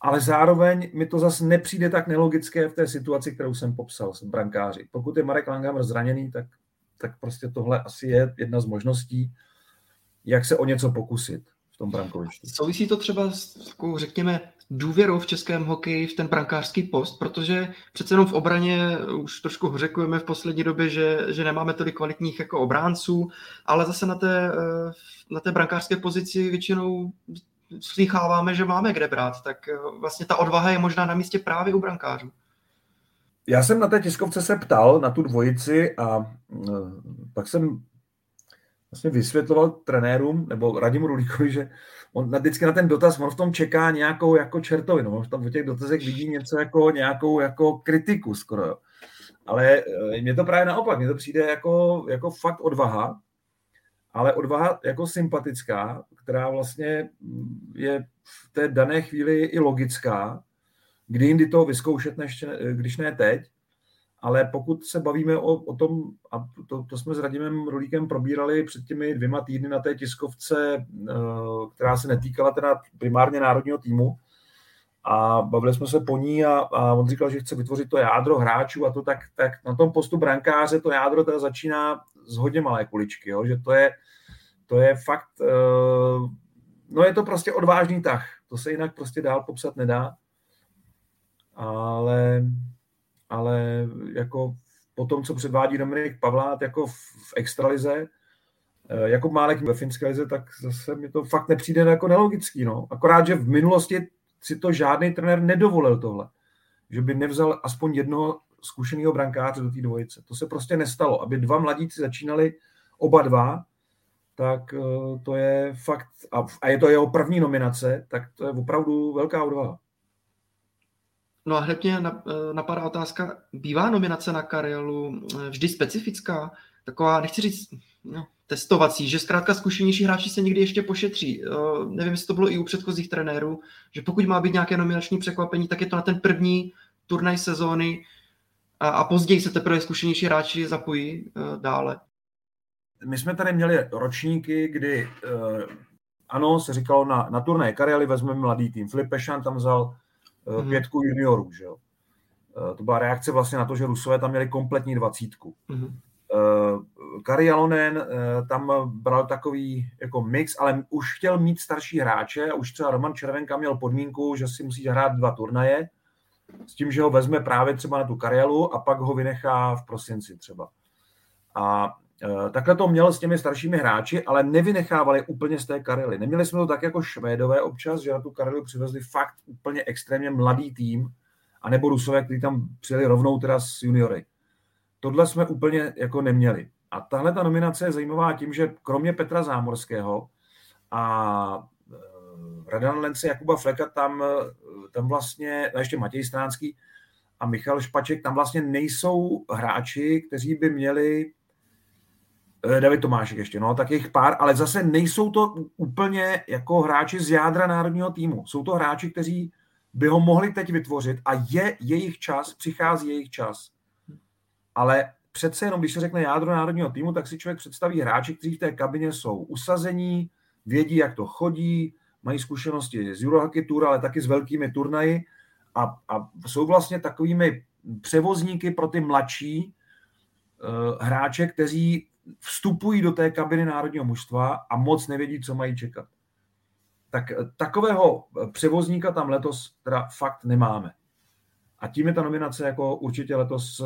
ale zároveň mi to zase nepřijde tak nelogické v té situaci, kterou jsem popsal s brankáři. Pokud je Marek Langhammer zraněný, tak, tak prostě tohle asi je jedna z možností, jak se o něco pokusit v tom brankovišti. Souvisí to třeba s takovou, řekněme, důvěrou v českém hokeji v ten brankářský post, protože přece jenom v obraně už trošku hořekujeme v poslední době, že, že nemáme tolik kvalitních jako obránců, ale zase na té, eh, na té brankářské pozici většinou slycháváme, že máme kde brát, tak eh, vlastně ta odvaha je možná na místě právě u brankářů. Já jsem na té tiskovce se ptal na tu dvojici a eh, pak jsem vlastně vysvětloval trenérům nebo Radimu Rulíkovi, že on vždycky na ten dotaz, on v tom čeká nějakou jako čertovinu, on v tom v těch dotazech vidí něco jako nějakou jako kritiku skoro. Jo. Ale eh, mně to právě naopak, mně to přijde jako, jako fakt odvaha, ale odvaha jako sympatická, která vlastně je v té dané chvíli i logická, kdy jindy to vyzkoušet, než, když ne teď, ale pokud se bavíme o, o tom, a to, to jsme s Radimem Rolíkem probírali před těmi dvěma týdny na té tiskovce, eh, která se netýkala teda primárně národního týmu, a bavili jsme se po ní a, a on říkal, že chce vytvořit to jádro hráčů a to tak, tak na tom postu brankáře to jádro teda začíná z hodně malé kuličky, jo? že to je, to je fakt, uh, no je to prostě odvážný tah, to se jinak prostě dál popsat nedá, ale, ale jako po tom, co předvádí Dominik Pavlát jako v, v extralize, jako Málek ve finské lize, tak zase mi to fakt nepřijde jako nelogický. No. Akorát, že v minulosti si to žádný trenér nedovolil tohle. Že by nevzal aspoň jednoho zkušeného brankáře do té dvojice. To se prostě nestalo. Aby dva mladíci začínali oba dva, tak eh, to je fakt, a je to jeho první nominace, tak to je opravdu velká odvaha. No a hned mě eh, napadá otázka, bývá nominace na Karielu eh, vždy specifická? Taková, nechci říct, no, testovací, že zkrátka zkušenější hráči se někdy ještě pošetří. Uh, nevím, jestli to bylo i u předchozích trenérů, že pokud má být nějaké nominační překvapení, tak je to na ten první turnaj sezóny a, a později se teprve zkušenější hráči zapojí dále. My jsme tady měli ročníky, kdy ano, se říkalo na, na turnaj Karely vezmeme mladý tým. Filip Pešan tam vzal uh, hmm. pětku juniorů, že jo. Uh, to byla reakce vlastně na to, že Rusové tam měli kompletní dvacítku. Hmm. Uh, Kari Jalonen tam bral takový jako mix, ale už chtěl mít starší hráče už třeba Roman Červenka měl podmínku, že si musí hrát dva turnaje, s tím, že ho vezme právě třeba na tu Karielu a pak ho vynechá v prosinci třeba. A takhle to měl s těmi staršími hráči, ale nevynechávali úplně z té Karely. Neměli jsme to tak jako Švédové občas, že na tu Karelu přivezli fakt úplně extrémně mladý tým, anebo Rusové, kteří tam přijeli rovnou teda s juniory. Tohle jsme úplně jako neměli. A tahle ta nominace je zajímavá tím, že kromě Petra Zámorského a e, Radan Lence, Jakuba Fleka, tam, e, tam vlastně, a ještě Matěj Stránský a Michal Špaček, tam vlastně nejsou hráči, kteří by měli David Tomášek ještě, no, tak jich pár, ale zase nejsou to úplně jako hráči z jádra národního týmu. Jsou to hráči, kteří by ho mohli teď vytvořit a je jejich čas, přichází jejich čas ale přece jenom, když se řekne jádro národního týmu, tak si člověk představí hráči, kteří v té kabině jsou usazení, vědí, jak to chodí, mají zkušenosti z Eurohockey Tour, ale taky s velkými turnaji a, a jsou vlastně takovými převozníky pro ty mladší uh, hráče, kteří vstupují do té kabiny národního mužstva a moc nevědí, co mají čekat. Tak eh, takového převozníka tam letos teda fakt nemáme. A tím je ta nominace jako určitě letos eh,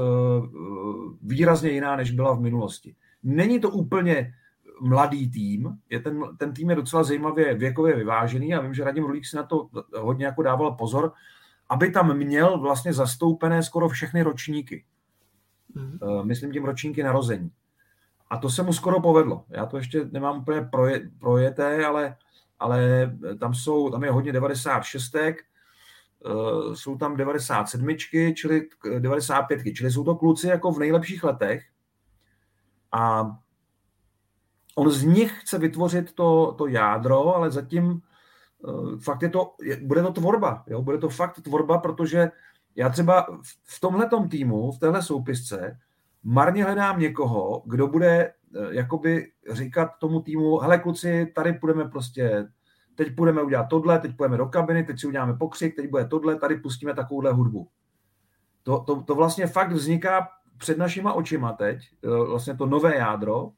výrazně jiná, než byla v minulosti. Není to úplně mladý tým, je ten, ten tým je docela zajímavě věkově vyvážený a vím, že Radim Rulík si na to hodně jako dával pozor, aby tam měl vlastně zastoupené skoro všechny ročníky. Mm-hmm. Myslím tím ročníky narození. A to se mu skoro povedlo. Já to ještě nemám úplně proje, projeté, ale, ale tam, jsou, tam je hodně 96, Eh, jsou tam 97, čili 95, čili jsou to kluci jako v nejlepších letech a on z nich chce vytvořit to, to jádro, ale zatím fakt je to, bude to tvorba, jo? bude to fakt tvorba, protože já třeba v tomhletom týmu, v téhle soupisce, marně hledám někoho, kdo bude jakoby říkat tomu týmu, hele kluci, tady půjdeme prostě, teď půjdeme udělat tohle, teď půjdeme do kabiny, teď si uděláme pokřik, teď bude tohle, tady pustíme takovouhle hudbu. To, to, to vlastně fakt vzniká před našima očima teď, vlastně to nové jádro,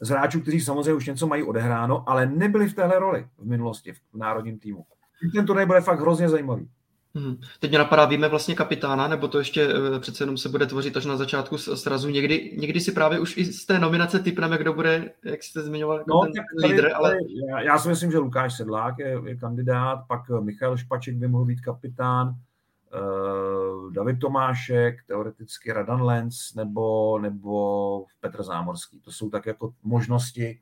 z hráčů, kteří samozřejmě už něco mají odehráno, ale nebyli v téhle roli v minulosti v národním týmu. Ten turnaj bude fakt hrozně zajímavý. Hmm. Teď mě napadá, víme vlastně kapitána, nebo to ještě uh, přece jenom se bude tvořit až na začátku srazu. Někdy, někdy si právě už i z té nominace typneme, kdo bude, jak jste zmiňoval, jako no, ten tady, lídr. Ale... Já, já si myslím, že Lukáš Sedlák je, je kandidát, pak Michal Špaček by mohl být kapitán, uh, David Tomášek, teoreticky Radan Lenz nebo, nebo Petr Zámorský. To jsou tak jako možnosti,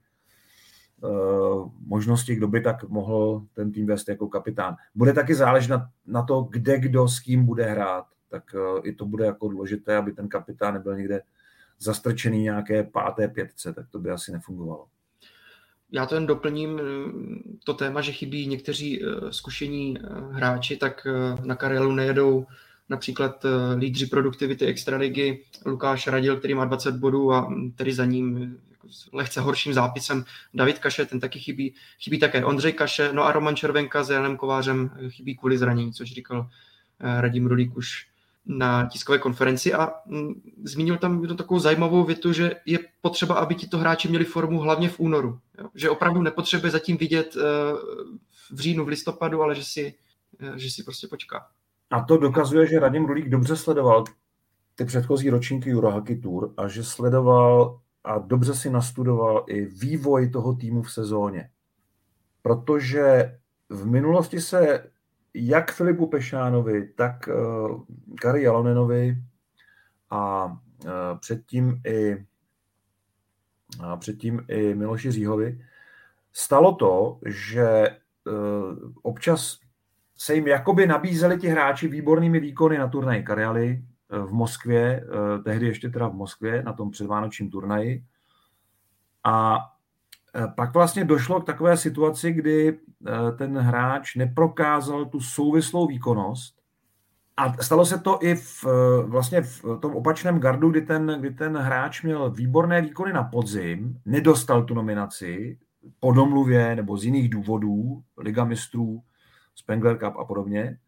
možnosti, kdo by tak mohl ten tým vést jako kapitán. Bude taky záležet na, na to, kde kdo s kým bude hrát. Tak uh, i to bude jako důležité, aby ten kapitán nebyl někde zastrčený nějaké páté pětce, tak to by asi nefungovalo. Já to jen doplním, to téma, že chybí někteří zkušení hráči, tak na Karelu nejedou například lídři produktivity extraligy Lukáš Radil, který má 20 bodů a tedy za ním s lehce horším zápisem. David Kaše, ten taky chybí. Chybí také Ondřej Kaše, no a Roman Červenka s Janem Kovářem chybí kvůli zranění, což říkal eh, Radim Rulík už na tiskové konferenci a mm, zmínil tam jednu takovou zajímavou větu, že je potřeba, aby tito hráči měli formu hlavně v únoru. Jo? Že opravdu nepotřebuje zatím vidět eh, v říjnu, v listopadu, ale že si, eh, že si prostě počká. A to dokazuje, že Radim Rulík dobře sledoval ty předchozí ročníky Eurohockey Tour a že sledoval a dobře si nastudoval i vývoj toho týmu v sezóně. Protože v minulosti se jak Filipu Pešánovi, tak uh, Kari Jalonenovi a uh, předtím i a předtím i Miloši Říhovi, stalo to, že uh, občas se jim jakoby nabízeli ti hráči výbornými výkony na turnaji Karialy, v Moskvě, eh, tehdy ještě teda v Moskvě, na tom předvánočním turnaji. A eh, pak vlastně došlo k takové situaci, kdy eh, ten hráč neprokázal tu souvislou výkonnost. A stalo se to i v, vlastně v tom opačném gardu, kdy ten, kdy ten hráč měl výborné výkony na podzim, nedostal tu nominaci po domluvě nebo z jiných důvodů, Liga mistrů, Spengler Cup a podobně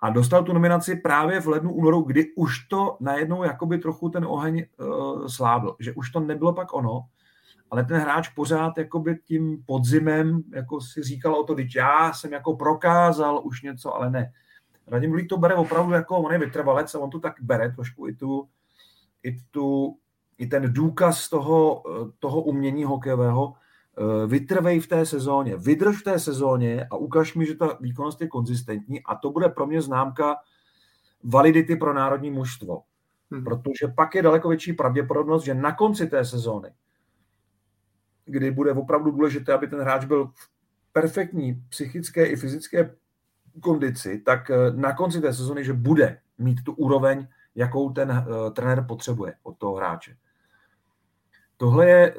a dostal tu nominaci právě v lednu, únoru, kdy už to najednou jakoby trochu ten oheň uh, slábl, že už to nebylo pak ono, ale ten hráč pořád jakoby tím podzimem jako si říkal o to, že já jsem jako prokázal už něco, ale ne. Radim Lulík to bere opravdu jako, on je vytrvalec a on to tak bere trošku i tu, i tu, i ten důkaz toho, eh, toho umění hokejového, vytrvej v té sezóně, vydrž v té sezóně a ukaž mi, že ta výkonnost je konzistentní a to bude pro mě známka validity pro národní mužstvo. Hmm. Protože pak je daleko větší pravděpodobnost, že na konci té sezóny, kdy bude opravdu důležité, aby ten hráč byl v perfektní psychické i fyzické kondici, tak eh, na konci té sezóny, že bude mít tu úroveň, jakou ten uh, trenér potřebuje od toho hráče. Tohle je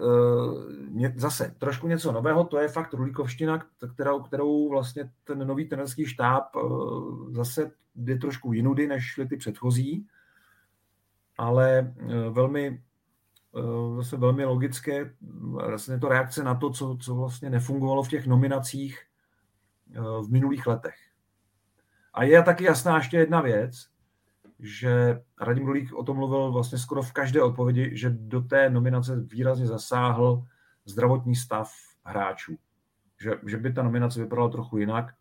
uh, zase trošku něco nového, to je fakt Rulíkovština, kterou, kterou vlastně ten nový trenerský štáb uh, zase jde trošku jinudy, než ty předchozí, ale uh, velmi uh, zase velmi logické, vlastně to reakce na to, co, co vlastně nefungovalo v těch nominacích v minulých letech. A je taky jasná ještě jedna věc, že Radim Rulík o tom mluvil vlastně skoro v každé odpovědi, že do té nominace výrazně zasáhl zdravotní stav hráčů. Že, že by ta nominace vypadala trochu jinak,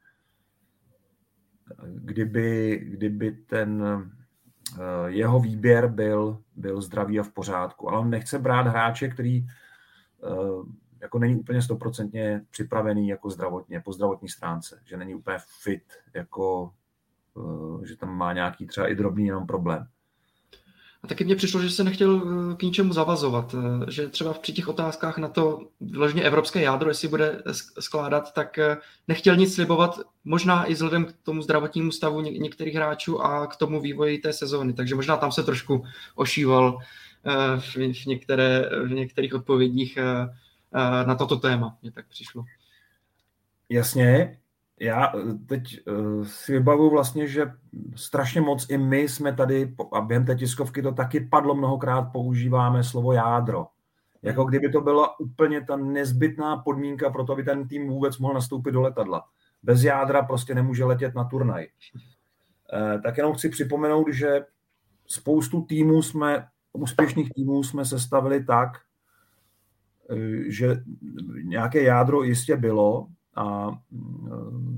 kdyby, kdyby ten eh, jeho výběr byl, byl zdravý a v pořádku. Ale on nechce brát hráče, který eh, jako není úplně stoprocentně připravený jako zdravotně, po zdravotní stránce, že není úplně fit jako Eh, že tam má nějaký třeba i drobný jenom problém. A taky mně přišlo, že se nechtěl eh, k ničemu zavazovat, eh, že třeba při těch otázkách na to vyloženě evropské jádro, jestli bude skládat, tak nechtěl nic slibovat, možná i vzhledem k tomu zdravotnímu stavu některých hráčů a k tomu vývoji té sezóny. Takže možná tam se trošku ošíval v, některé, v některých odpovědích na toto téma, mně tak přišlo. Jasně, já teď si vybavuju vlastně, že strašně moc i my jsme tady, a během té tiskovky to taky padlo mnohokrát, používáme slovo jádro. Jako kdyby to byla úplně ta nezbytná podmínka pro to, aby ten tým vůbec mohl nastoupit do letadla. Bez jádra prostě nemůže letět na turnaj. Tak jenom chci připomenout, že spoustu týmů jsme, úspěšných týmů jsme sestavili tak, že nějaké jádro jistě bylo a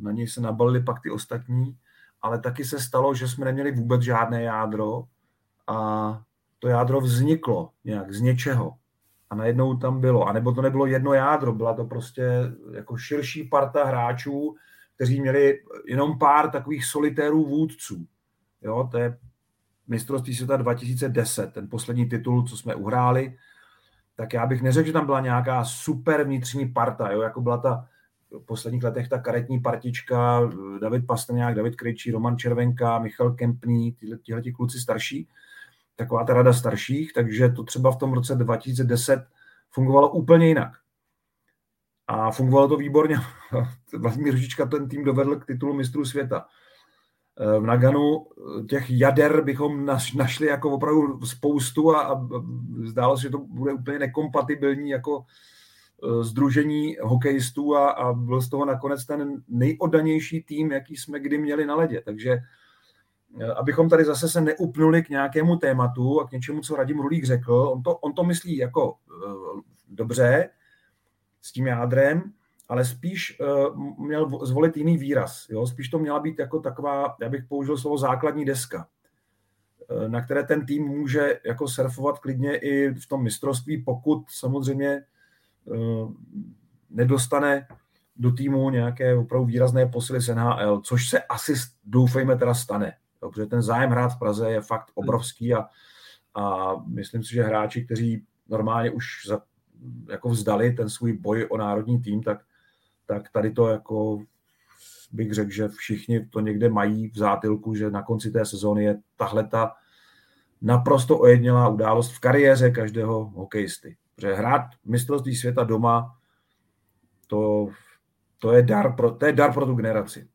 na něj se nabalili pak ty ostatní, ale taky se stalo, že jsme neměli vůbec žádné jádro a to jádro vzniklo nějak z něčeho. A najednou tam bylo, anebo to nebylo jedno jádro, byla to prostě jako širší parta hráčů, kteří měli jenom pár takových solitérů vůdců. Jo, to je mistrovství světa 2010, ten poslední titul, co jsme uhráli, tak já bych neřekl, že tam byla nějaká super vnitřní parta, jo, jako byla ta v posledních letech ta karetní partička, David Pastrňák, David Krejčí, Roman Červenka, Michal Kempný, tihle kluci starší, taková ta rada starších, takže to třeba v tom roce 2010 fungovalo úplně jinak. A fungovalo to výborně. Vladimír Ružička ten tým dovedl k titulu mistrů světa. Eh, v Naganu eh, těch jader bychom našli jako opravdu spoustu a, a zdálo se, že to bude úplně nekompatibilní jako združení eh, hokejistů a, a byl z toho nakonec ten nejoddanější tým, jaký jsme kdy měli na ledě. Takže abychom tady zase se neupnuli k nějakému tématu a k něčemu, co Radim Rulík řekl, on to, on to myslí jako dobře s tím jádrem, ale spíš uh, měl zvolit jiný výraz. Jo? Spíš to měla být jako taková, já bych použil slovo základní deska, na které ten tým může jako surfovat klidně i v tom mistrovství, pokud samozřejmě nedostane do týmu nějaké opravdu výrazné posily z NHL, což se asi doufejme teda stane, jo? protože ten zájem hrát v Praze je fakt obrovský a, a myslím si, že hráči, kteří normálně už za, jako vzdali ten svůj boj o národní tým, tak tak tady to jako bych řekl, že všichni to někde mají v zátilku, že na konci té sezóny je tahle ta naprosto ojednělá událost v kariéře každého hokejisty. Protože hrát mistrovství světa doma, to, to, je dar pro, to je dar pro tu generaci.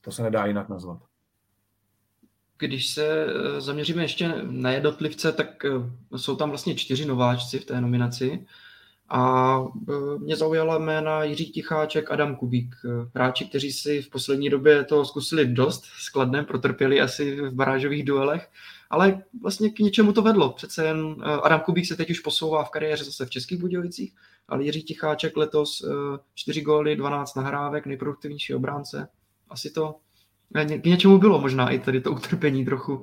To se nedá jinak nazvat. Když se eh, zaměříme ještě na jednotlivce, tak eh, jsou tam vlastně čtyři nováčci v té nominaci. A e, mě zaujala jména Jiří Ticháček, Adam Kubík. Hráči, kteří si v poslední době to zkusili dost skladné, protrpěli asi v barážových duelech, ale vlastně k něčemu to vedlo. Přece jen e, Adam Kubík se teď už posouvá v kariéře zase v Českých Budějovicích, ale Jiří Ticháček letos 4 góly, 12 nahrávek, nejproduktivnější obránce. Asi to k něčemu bylo možná i tady to utrpení trochu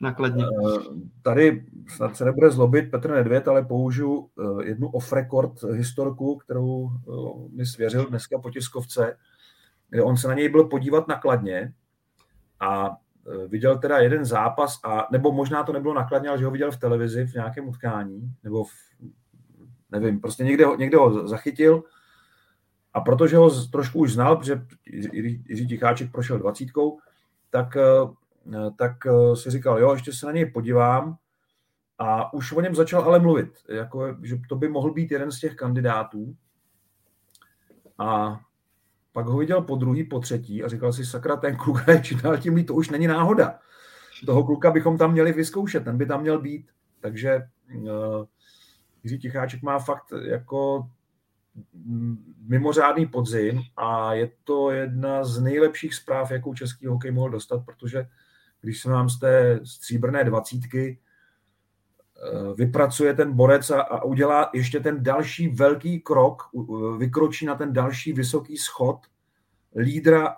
nakladně. Eh, tady snad se nebude zlobit Petr Nedvěd, ale použiju eh, jednu off-record historku, kterou eh, mi svěřil dneska po tiskovce, kde on se na něj byl podívat nakladně a viděl teda jeden zápas, a, nebo možná to nebylo nakladně, ale že ho viděl v televizi v nějakém utkání, nebo v, nevím, prostě někde někde ho zachytil a protože ho trošku už znal, protože Jiří Ticháček prošel dvacítkou, tak Eh, tak eh, si říkal, jo, ještě se na něj podívám. A už o něm začal ale mluvit, jako, že to by mohl být jeden z těch kandidátů. A pak ho viděl po druhý, po třetí a říkal si, sakra, ten kluk je čím dál tím to už není náhoda. Toho kluka bychom tam měli vyzkoušet, ten by tam měl být. Takže uh, Jiří Ticháček má fakt jako mm, mimořádný podzim a je to jedna z nejlepších zpráv, jakou český hokej mohl dostat, protože když se nám z té stříbrné dvacítky vypracuje ten borec a, a udělá ještě ten další velký krok, vykročí na ten další vysoký schod lídra eh,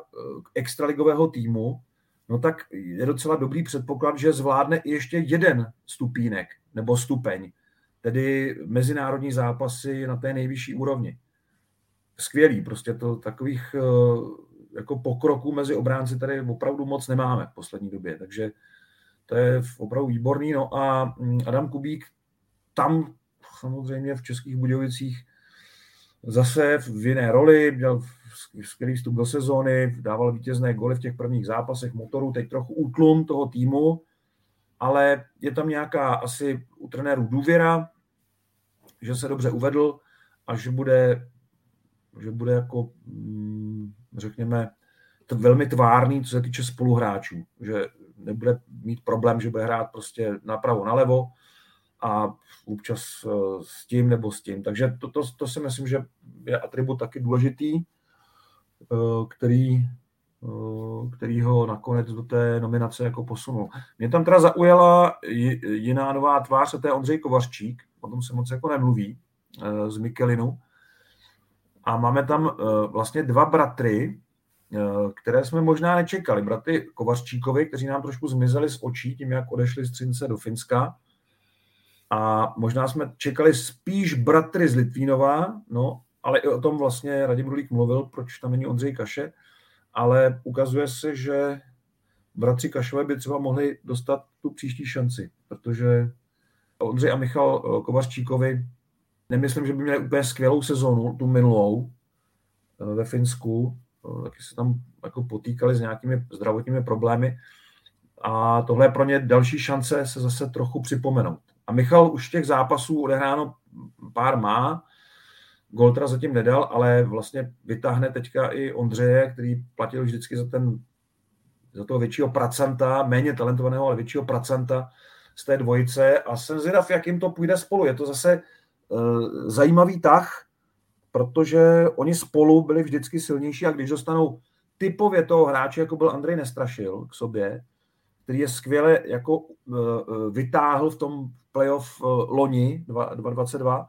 extraligového týmu, no tak je docela dobrý předpoklad, že zvládne ještě jeden stupínek nebo stupeň, tedy mezinárodní zápasy na té nejvyšší úrovni. Skvělý, prostě to takových eh, jako pokroku mezi obránci tady opravdu moc nemáme v poslední době, takže to je opravdu výborný. No a mm, Adam Kubík tam samozřejmě v Českých Budějovicích zase v jiné roli, měl skvělý vstup do sezóny, dával vítězné goly v těch prvních zápasech motoru, teď trochu útlum toho týmu, ale je tam nějaká asi u trenérů důvěra, že se dobře uvedl a že bude, že bude jako mm, řekněme, velmi tvárný, co se týče spoluhráčů, že nebude mít problém, že bude hrát prostě napravo, nalevo a občas eh, s tím nebo s tím. Takže to, to, to si myslím, že je atribut taky důležitý, eh, který, který ho nakonec do té nominace jako posunul. Mě tam teda zaujala jiná nová tvář, a to je Ondřej Kovařčík, o tom se moc jako nemluví, z Mikelinu. A máme tam vlastně dva bratry, Eh, které jsme možná nečekali. Bratry Kovařčíkovi, kteří nám trošku zmizeli z očí tím, jak odešli z Třince do Finska. A možná jsme čekali spíš bratry z Litvínova, no, ale i o tom vlastně Radim Rulík mluvil, proč tam není Ondřej Kaše, ale ukazuje se, že bratři Kašové by třeba mohli dostat tu příští šanci, protože Ondřej a Michal eh, Kovařčíkovi nemyslím, že by měli úplně skvělou sezonu, tu minulou eh, ve Finsku, taky se tam jako potýkali s nějakými zdravotními problémy a tohle je pro ně další šance se zase trochu připomenout. A Michal už těch zápasů odehráno pár má, gol teda zatím nedal, ale vlastně vytáhne teďka i Ondřeje, který platil vždycky za ten za toho většího pracanta, méně talentovaného, ale většího pracanta z té dvojice a jsem zvědav, jak jim to půjde spolu. Je to zase uh, zajímavý tah, protože oni spolu byli vždycky silnější a když dostanou typově toho hráče, jako byl Andrej Nestrašil k sobě, který je skvěle jako eh, eh, vytáhl v tom playoff eh, loni 2022,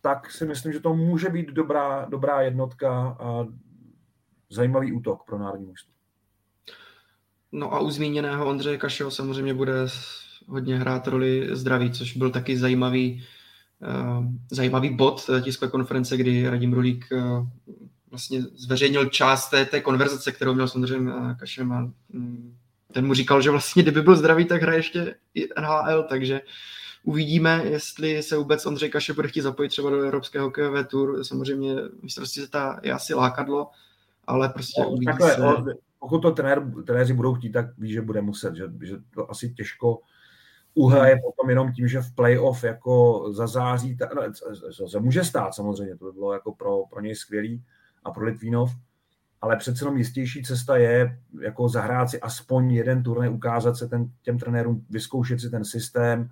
tak si myslím, že to může být dobrá, dobrá jednotka a zajímavý útok pro národní mužstvo. No a u zmíněného Ondřeje Kašeho samozřejmě bude hodně hrát roli zdraví, což byl taky zajímavý zajímavý bod tiskové konference, kdy Radim Rulík eh, vlastně zveřejnil část té, té konverzace, kterou měl samozřejmě eh, Kašem a mm, ten mu říkal, že vlastně kdyby byl zdravý, tak hraje ještě i NHL, takže uvidíme, jestli se vůbec Ondřej Kaše bude chtít zapojit třeba do Evropského hokejové tour. Samozřejmě mistrovství ta je asi lákadlo, ale prostě no, uvidí takhle, se. pokud to trenér, trenéři budou chtít, tak ví, že bude muset, že, že to asi těžko uhraje potom jenom tím, že v playoff jako zazáří, ta, no, se může stát samozřejmě, to by bylo jako pro, pro něj skvělý a pro Litvínov, ale přece jenom jistější cesta je jako zahrát si aspoň jeden turnaj, ukázat se ten, těm trenérům, vyzkoušet si ten systém,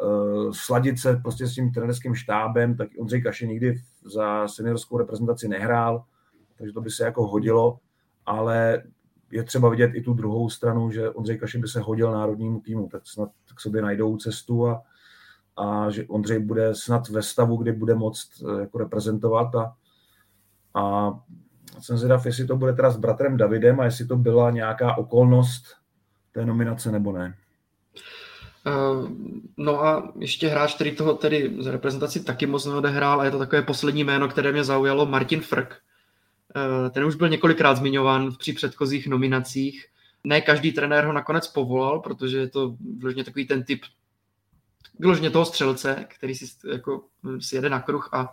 uh, sladit se prostě s tím trenérským štábem, tak Ondřej Kaše nikdy za seniorskou reprezentaci nehrál, takže to by se jako hodilo, ale je třeba vidět i tu druhou stranu, že Ondřej Kašin by se hodil národnímu týmu, tak snad k sobě najdou cestu a, a že Ondřej bude snad ve stavu, kdy bude moct eh, jako reprezentovat a, a jsem zvědav, jestli to bude teda s bratrem Davidem a jestli to byla nějaká okolnost té nominace nebo ne. Uh, no a ještě hráč, který toho tedy z reprezentaci taky moc neodehrál a je to takové poslední jméno, které mě zaujalo, Martin Frk, Eh, ten už byl několikrát zmiňován při předchozích nominacích. Ne každý trenér ho nakonec povolal, protože je to vložně takový ten typ vyloženě toho střelce, který si, jako, si jede na kruh a,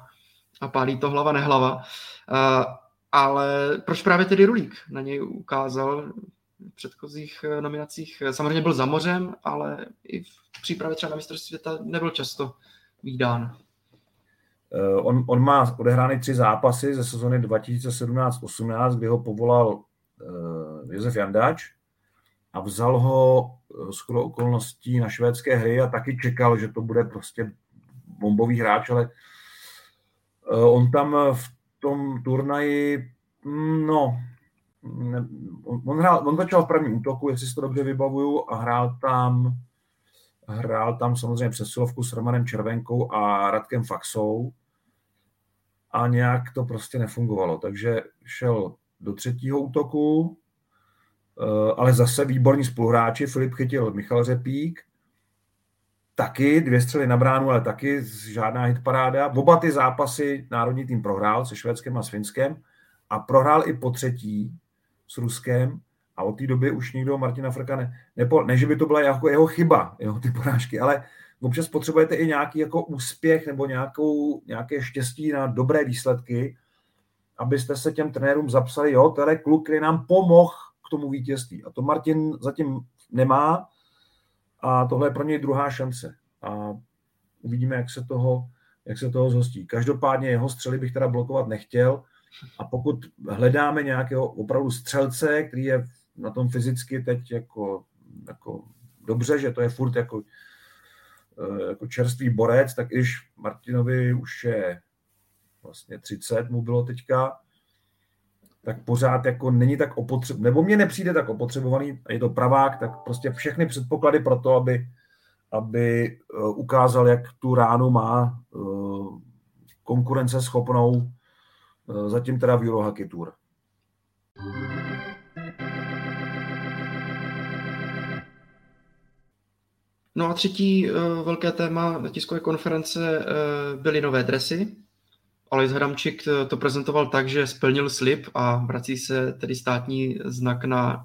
a pálí to hlava nehlava. Uh, ale proč právě tedy Rulík na něj ukázal v předchozích eh, nominacích? Samozřejmě byl za mořem, ale i v přípravě třeba na mistrovství světa nebyl často výdán. Eh, on, on má odehrány tři zápasy ze sezony 2017-18, kdy ho povolal uh, Josef Jandáč a vzal ho uh, s okolností na švédské hry a taky čekal, že to bude prostě bombový hráč, ale on tam v tom turnaji, mm, no, on, hrál, on začal v prvním útoku, jestli si to dobře vybavuju, a hrál tam hrál tam samozřejmě přesilovku s Romanem Červenkou a Radkem Faxou a nějak to prostě nefungovalo. Takže šel do třetího útoku, eh, ale zase výborní spoluhráči. Filip chytil Michal Řepík, taky dvě střely na bránu, ale taky žádná hitparáda. Oba ty zápasy národní tým prohrál se Švédskem a s Finskem a prohrál i po třetí s Ruskem a od té doby už nikdo Martina Frka ne, nepo, ne, že by to byla jako jeho chyba, jeho ty porážky, ale občas potřebujete i nějaký jako úspěch nebo nějakou, nějaké štěstí na dobré výsledky, abyste se těm trenérům zapsali, jo, tenhle kluk, který nám pomohl k tomu vítězství. A to Martin zatím nemá a tohle je pro něj druhá šance. A uvidíme, jak se toho, jak se toho zhostí. Každopádně jeho střely bych teda blokovat nechtěl. A pokud hledáme nějakého opravdu střelce, který je na tom fyzicky teď jako, jako dobře, že to je furt jako, eh, jako čerstvý borec, tak když Martinovi už je vlastně 30 mu bylo teďka, tak pořád jako není tak opotřebovaný, nebo mně nepřijde tak opotřebovaný, je to pravák, tak prostě všechny předpoklady pro to, aby, aby eh, ukázal, jak tu ránu má eh, konkurenceschopnou zatím teda v Eurohockey Tour. No a třetí uh, velké téma tiskové konference uh, byly nové dresy. Alois Hramčík to prezentoval tak, že splnil slib a vrací se tedy státní znak na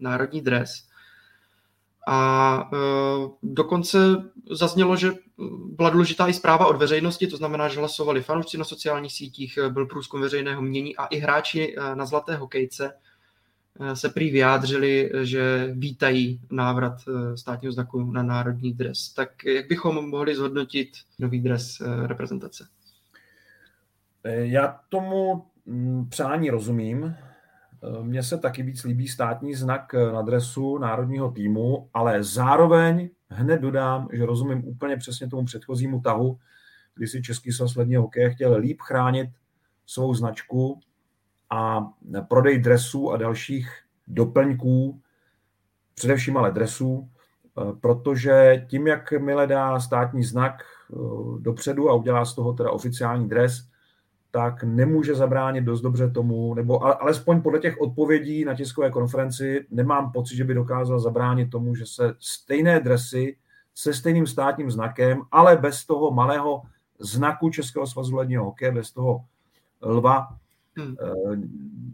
národní dres. A dokonce zaznělo, že byla důležitá i zpráva od veřejnosti, to znamená, že hlasovali fanoušci na sociálních sítích, byl průzkum veřejného mění a i hráči na zlaté hokejce Eh, se prý vyjádřili, že vítají návrat eh, státního znaku na národní dres. Tak jak bychom mohli zhodnotit nový dres eh, reprezentace? Já tomu mm, přání rozumím. Mně se taky víc líbí státní znak na dresu národního týmu, ale zároveň hned dodám, že rozumím úplně přesně tomu předchozímu tahu, kdy si Český svaz ledního hokeje chtěl líp chránit svou značku a prodej dresů a dalších doplňků, především ale dresů, eh, protože tím, jak Mile dá státní znak eh, dopředu a udělá z toho teda oficiální dres, tak nemůže zabránit dost dobře tomu, nebo alespoň podle těch odpovědí na tiskové konferenci nemám pocit, že by dokázal zabránit tomu, že se stejné dresy se stejným státním znakem, ale bez toho malého znaku Českého svazu ledního hokeje, bez toho lva, Hmm. Eh,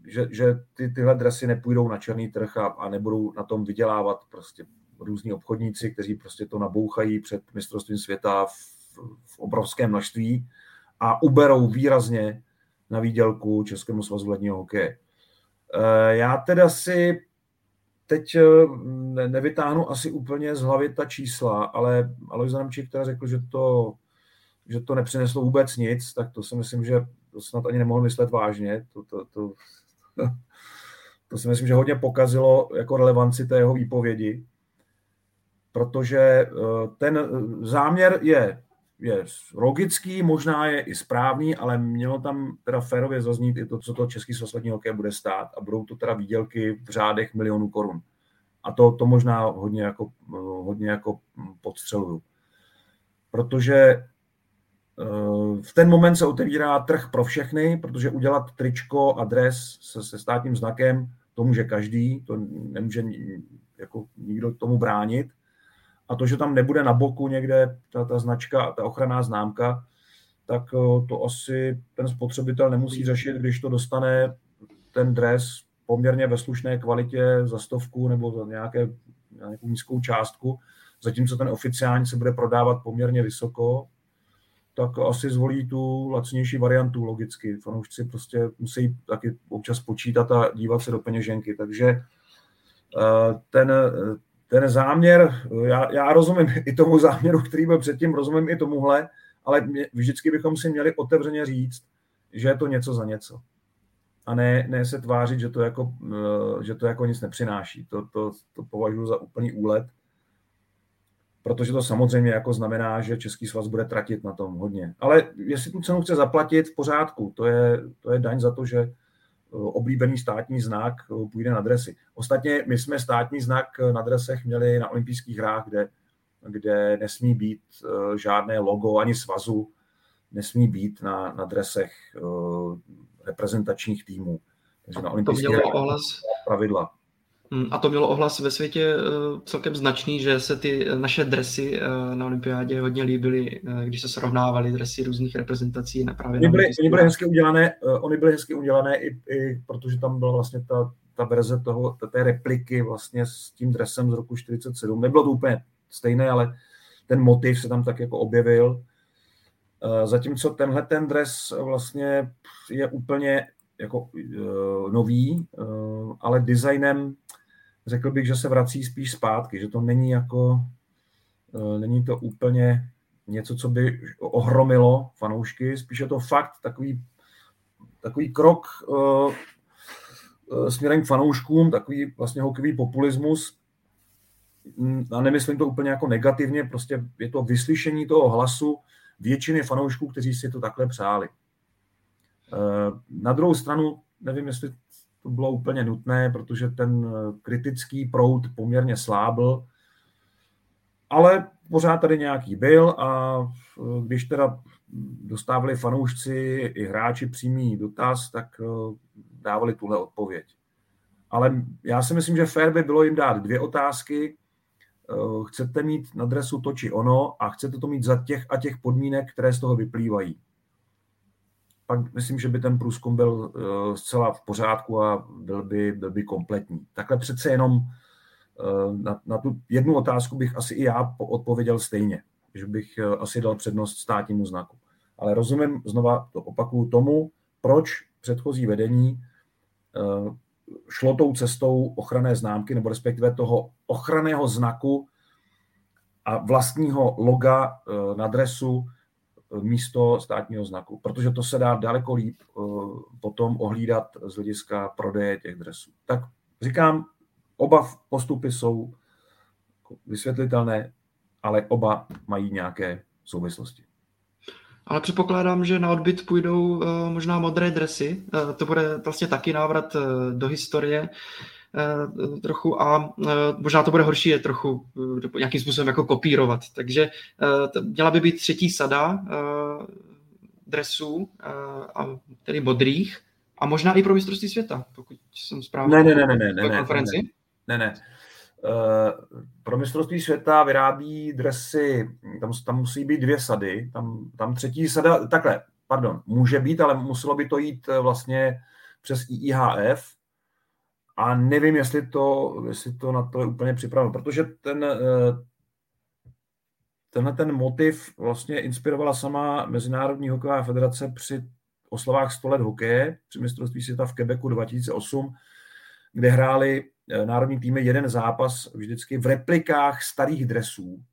že, že ty, tyhle dresy nepůjdou na černý trh a, a nebudou na tom vydělávat prostě různí obchodníci, kteří prostě to nabouchají před mistrovstvím světa v, v obrovském množství a uberou výrazně na výdělku Českému svazu ledního hokeje. Eh, já teda si teď eh, nevytáhnu asi úplně z hlavy ta čísla, ale Alois Zamčík teda řekl, že to, že to nepřineslo vůbec nic, tak to si myslím, že to snad ani nemohl myslet vážně. To, to, to, to si myslím, že hodně pokazilo jako relevanci té jeho výpovědi, protože eh, ten záměr je, je logický, možná je i správný, ale mělo tam teda férově zaznít i to, co to Český svaz hokej bude stát a budou to teda výdělky v řádech milionů korun. A to, to možná hodně jako, eh, hodně jako podstřeluju. Protože v ten moment se otevírá trh pro všechny, protože udělat tričko a dres se, se státním znakem, to může každý, to nemůže jako nikdo tomu bránit. A to, že tam nebude na boku někde ta, ta značka, ta ochranná známka, tak eh, to asi ten spotřebitel nemusí řešit, když to dostane ten dres poměrně ve slušné kvalitě za stovku nebo za nějaké, nějakou nízkou částku, zatímco ten oficiální se bude prodávat poměrně vysoko, tak asi zvolí tu lacnější variantu logicky. Fanoušci prostě musí taky občas počítat a dívat se do peněženky. Takže eh, ten, ten záměr, já, já rozumím i tomu záměru, který byl předtím, rozumím i tomuhle, ale mě, vždycky bychom si měli otevřeně říct, že je to něco za něco. A ne, ne se tvářit, že to, jako, eh, že to jako nic nepřináší. To, to, to považuji za úplný úlet protože to samozřejmě jako znamená, že Český svaz bude tratit na tom hodně. Ale jestli tu cenu chce zaplatit, v pořádku, to je, to je daň za to, že eh, oblíbený státní znak eh, půjde na dresy. Ostatně my jsme státní znak eh, na dresech měli na olympijských hrách, kde, kde nesmí být žádné logo ani svazu, nesmí být na, na dresech reprezentačních týmů. Takže na olympijských hrách pravidla. Hmm, a to mělo ohlas ve světě uh, celkem značný, že se ty naše dresy uh, na olympiádě hodně líbily, když se srovnávaly dresy různých reprezentací. Na právě oni, byly, oni byly hezky udělané, oni byly hezky udělané i, i protože tam byla vlastně ta, ta verze toho, té repliky vlastně s tím dresem z roku 47. Nebylo to úplně stejné, ale ten motiv se tam tak jako objevil. Zatímco tenhle ten dres vlastně je úplně jako uh, nový, uh, ale designem řekl bych, že se vrací spíš zpátky, že to není jako, uh, není to úplně něco, co by ohromilo fanoušky, spíš je to fakt takový takový krok uh, směrem k fanouškům, takový vlastně hokejový populismus, mm, a nemyslím to úplně jako negativně, prostě je to vyslyšení toho hlasu většiny fanoušků, kteří si to takhle přáli. Na druhou stranu, nevím, jestli to bylo úplně nutné, protože ten kritický proud poměrně slábl, ale pořád tady nějaký byl a když teda dostávali fanoušci i hráči přímý dotaz, tak eh, dávali tuhle odpověď. Ale já si myslím, že fér by bylo jim dát dvě otázky. Eh, chcete mít na dresu to či ono a chcete to mít za těch a těch podmínek, které z toho vyplývají. Pak myslím, že by ten průzkum byl eh, zcela v pořádku a byl by, byl by kompletní. Takhle přece jenom na, na tu jednu otázku bych asi i já odpověděl stejně, že bych asi dal přednost státnímu znaku ale rozumím, znova to opakuju, tomu, proč předchozí vedení eh, šlo tou cestou ochranné známky, nebo respektive toho ochranného znaku a vlastního loga eh, na dresu eh, místo státního znaku, protože to se dá daleko líp potom ohlídat z hlediska prodeje těch dresů. Tak říkám, oba postupy jsou vysvětlitelné, ale oba mají nějaké souvislosti. Ale předpokládám, že na odbyt půjdou uh, možná modré dresy. Uh, to bude vlastně taky návrat do historie Eh, trochu a eh, možná to bude horší je trochu eh, nějakým způsobem jako kopírovat. Takže měla by být třetí sada dresů, a tedy modrých, a možná i pro mistrovství světa, pokud jsem správně. Ne, ne, ne, ne, ne, ne, ne, ne, ne. ne. Uh, pro mistrovství světa vyrábí dresy, tam, tam musí být dvě sady, tam, tam třetí sada, takhle, pardon, může být, ale muselo by to jít vlastně přes IIHF, a nevím, jestli to, jestli to na to je úplně připraveno, protože ten, eh, tenhle ten motiv vlastně inspirovala sama Mezinárodní hokejová federace při oslavách 100 let hokeje při mistrovství světa v Quebecu 2008, kde hráli Eh, národní týmy jeden zápas vždycky v replikách starých dresů.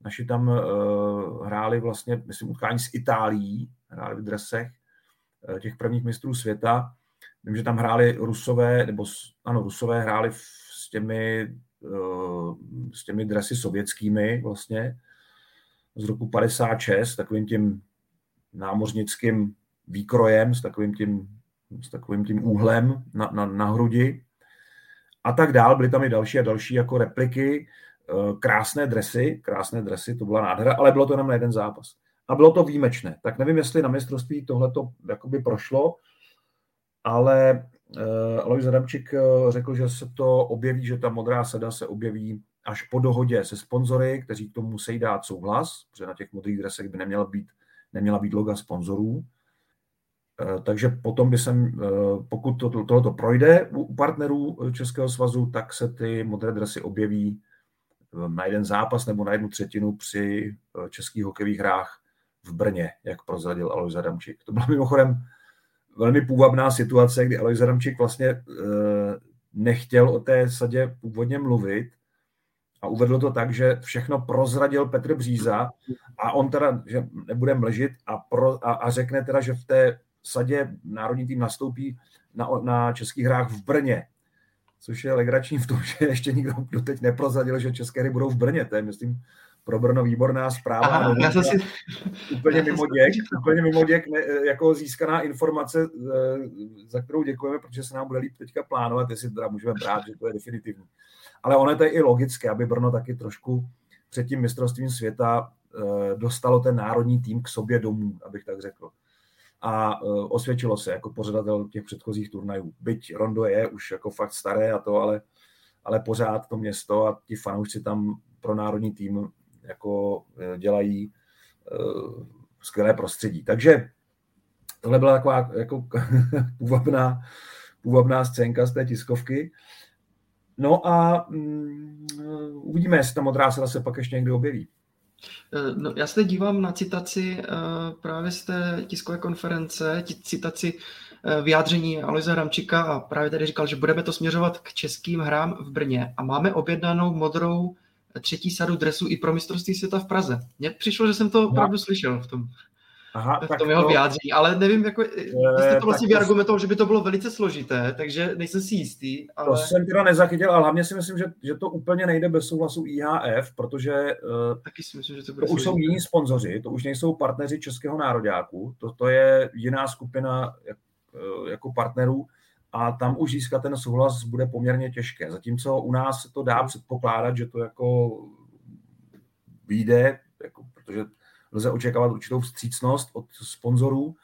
Naši tam uh, hráli vlastně, myslím, utkání s Itálií, hráli v dresech uh, těch prvních mistrů světa. Vím, že tam hráli Rusové, nebo ano, Rusové hráli s těmi, uh, s těmi dresy sovětskými vlastně z roku 56, takovým tím námořnickým výkrojem, s takovým tím, s takovým tím úhlem na, na, na hrudi a tak dál. Byly tam i další a další jako repliky, eh, krásné dresy, krásné dresy, to byla nádhera, ale bylo to jenom na jeden zápas. A bylo to výjimečné. Tak nevím, jestli na mistrovství tohle to jakoby prošlo, ale uh, Alois Adamčík uh, řekl, že se to objeví, že ta modrá seda se objeví až po dohodě se sponzory, kteří k tomu musí dát souhlas, protože na těch modrých dresech by neměla být, neměla být loga sponzorů. Eh, takže potom by jsem, eh, pokud to, tohoto projde u partnerů Českého svazu, tak se ty modré dresy objeví eh, na jeden zápas nebo na jednu třetinu při českých hokejových hrách v Brně, jak prozradil Alois Adamčík. To byla mimochodem velmi půvabná situace, kdy Alois Adamčík vlastně nechtěl o té sadě původně mluvit a uvedl to tak, že všechno prozradil Petr Bříza a on teda, že nebude mlžit a, pro, a, a řekne teda, že v té sadě národní tým nastoupí na, na českých hrách v Brně. Což je legrační v tom, že ještě nikdo doteď neprozadil, že české hry budou v Brně. To je, myslím, pro Brno výborná zpráva. Aha, já si... Úplně mimo děk, úplně mimo děk ne, jako získaná informace, eh, za kterou děkujeme, protože se nám bude líp teďka plánovat, jestli teda můžeme brát, že to je definitivní. Ale ono je to i logické, aby Brno taky trošku před tím mistrovstvím světa eh, dostalo ten národní tým k sobě domů, abych tak řekl a osvědčilo se jako pořadatel těch předchozích turnajů. Byť Rondo je už jako fakt staré a to, ale, ale pořád to město a ti fanoušci tam pro národní tým jako e, dělají uh, skvělé prostředí. Takže tohle byla taková jako půvabná, půvabná scénka z té tiskovky. No a um, uvidíme, jestli ta modrá se pak ještě někdy objeví. Eh, no, já se dívám na citaci právě z té tiskové konference, citaci vyjádření Aloisa Ramčika a právě tady říkal, že budeme to směřovat k českým hrám v Brně a máme objednanou modrou třetí sadu dresu i pro mistrovství světa v Praze. Mně přišlo, že jsem to opravdu slyšel v tom. Aha, v tom jeho to... vyjádření, ale nevím, jako, vy jste to vlastně vyargumentoval, že by to bylo velice složité, takže nejsem si jistý. Ale... To jsem teda nezachytil, ale hlavně si myslím, že, že to úplně nejde bez souhlasu IHF, protože uh, Taky si myslím, že to, to už jsou jiní sponzoři, to už nejsou partneři Českého nároďáku, to, to je jiná skupina jak, jako partnerů a tam už získat ten souhlas bude poměrně těžké. Zatímco u nás se to dá předpokládat, že to jako vyjde, jako, protože lze očekávat určitou vstřícnost od sponzorů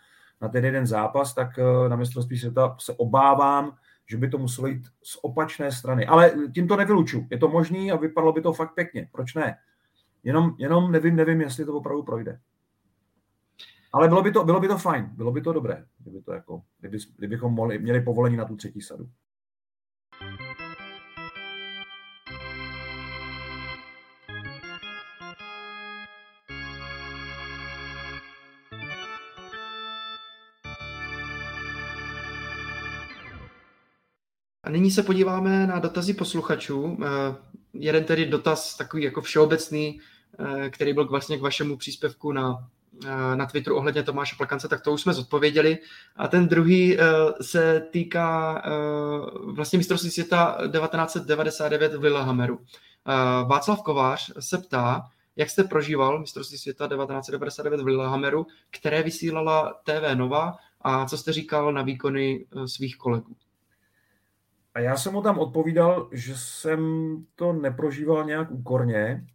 na ten jeden zápas, tak eh, na mistrovství světa se obávám, že by to muselo jít z opačné strany. Ale tím to nevyluču. Je to možný a vypadalo by to fakt pěkně. Proč ne? Jenom, jenom nevím, nevím, jestli to opravdu projde. Ale bylo by to, bylo by to fajn, bylo by to dobré, kdyby to jako, kdyby, kdybychom mohli, měli povolení na tu třetí sadu. A nyní se podíváme na dotazy posluchačů. Eh, jeden tedy dotaz takový jako všeobecný, eh, který byl vlastně k vašemu příspěvku na, na Twitteru ohledně Tomáše Plakance, tak to už jsme zodpověděli. A ten druhý se týká vlastně mistrovství světa 1999 v Lillehammeru. Václav Kovář se ptá, jak jste prožíval mistrovství světa 1999 v Lillehammeru, které vysílala TV Nova a co jste říkal na výkony svých kolegů? A já jsem mu tam odpovídal, že jsem to neprožíval nějak úkorně,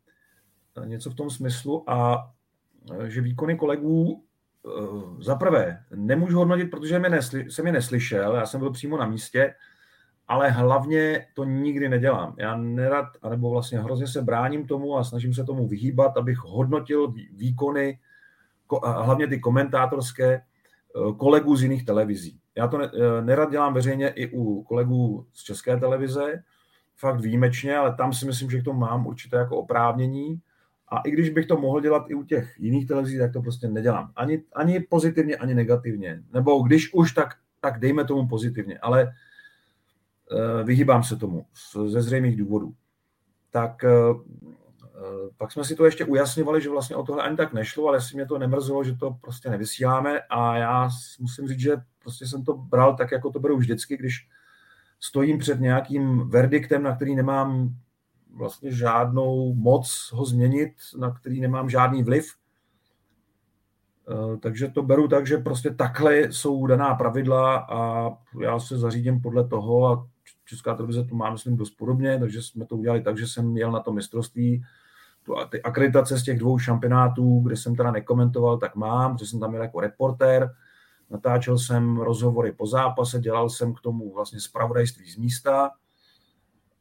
něco v tom smyslu, a že výkony kolegů eh, za prvé nemůžu hodnotit, protože mě nesly, jsem je neslyšel, já jsem byl přímo na místě, ale hlavně to nikdy nedělám. Já nerad, anebo vlastně hrozně se bráním tomu a snažím se tomu vyhýbat, abych hodnotil výkony, hlavně ty komentátorské, eh, kolegů z jiných televizí. Já to eh, nerad dělám veřejně i u kolegů z České televize, fakt výjimečně, ale tam si myslím, že k tomu mám určité jako oprávnění. A i když bych to mohl dělat i u těch jiných televizí, tak to prostě nedělám. Ani, ani pozitivně, ani negativně. Nebo když už, tak, tak dejme tomu pozitivně. Ale uh, vyhýbám se tomu ze zřejmých důvodů. Tak uh, pak jsme si to ještě ujasňovali, že vlastně o tohle ani tak nešlo, ale si mě to nemrzelo, že to prostě nevysíláme a já musím říct, že prostě jsem to bral tak, jako to beru vždycky, když stojím před nějakým verdiktem, na který nemám vlastně žádnou moc ho změnit, na který nemám žádný vliv. Eh, takže to beru tak, že prostě takhle jsou daná pravidla a já se zařídím podle toho a Česká televize to má, myslím, dost podobně, takže jsme to udělali tak, že jsem jel na to mistrovství, ty akreditace z těch dvou šampionátů, kde jsem teda nekomentoval, tak mám, že jsem tam měl jako reportér, natáčel jsem rozhovory po zápase, dělal jsem k tomu vlastně zpravodajství z místa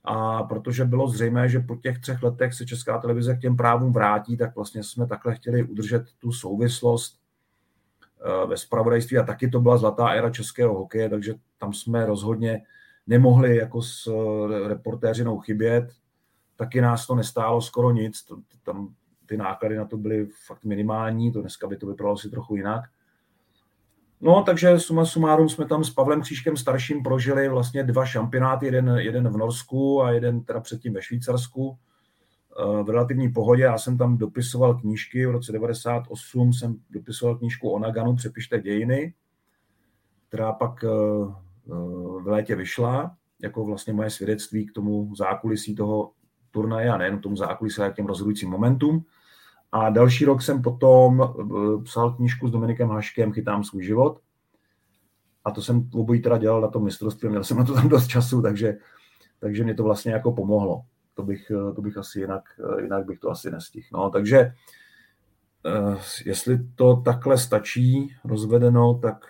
a protože bylo zřejmé, že po těch třech letech se Česká televize k těm právům vrátí, tak vlastně jsme takhle chtěli udržet tu souvislost eh, ve spravodajství a taky to byla zlatá éra českého hokeje, takže tam jsme rozhodně nemohli jako s eh, reportéřinou chybět, taky nás to nestálo skoro nic, tam ty náklady na to byly fakt minimální, to dneska by to vypadalo si trochu jinak. No, takže suma sumárum jsme tam s Pavlem Křížkem starším prožili vlastně dva šampionáty, jeden, jeden v Norsku a jeden teda předtím ve Švýcarsku eh, v relativní pohodě. Já jsem tam dopisoval knížky, v roce 98 jsem dopisoval knížku o Naganu Přepište dějiny, která pak eh, eh, v létě vyšla, jako vlastně moje svědectví k tomu zákulisí toho turnaje a nejen tomu zákulisí, ale k těm rozhodujícím momentům. A další rok jsem potom eh, psal knížku s Dominikem Haškem Chytám svůj život. A to jsem obojí teda dělal na tom mistrovství, měl jsem na to tam dost času, takže, takže mě to vlastně jako pomohlo. To bych, eh, to bych asi jinak, eh, jinak bych to asi nestihl. No, takže jestli to takhle stačí rozvedeno, tak,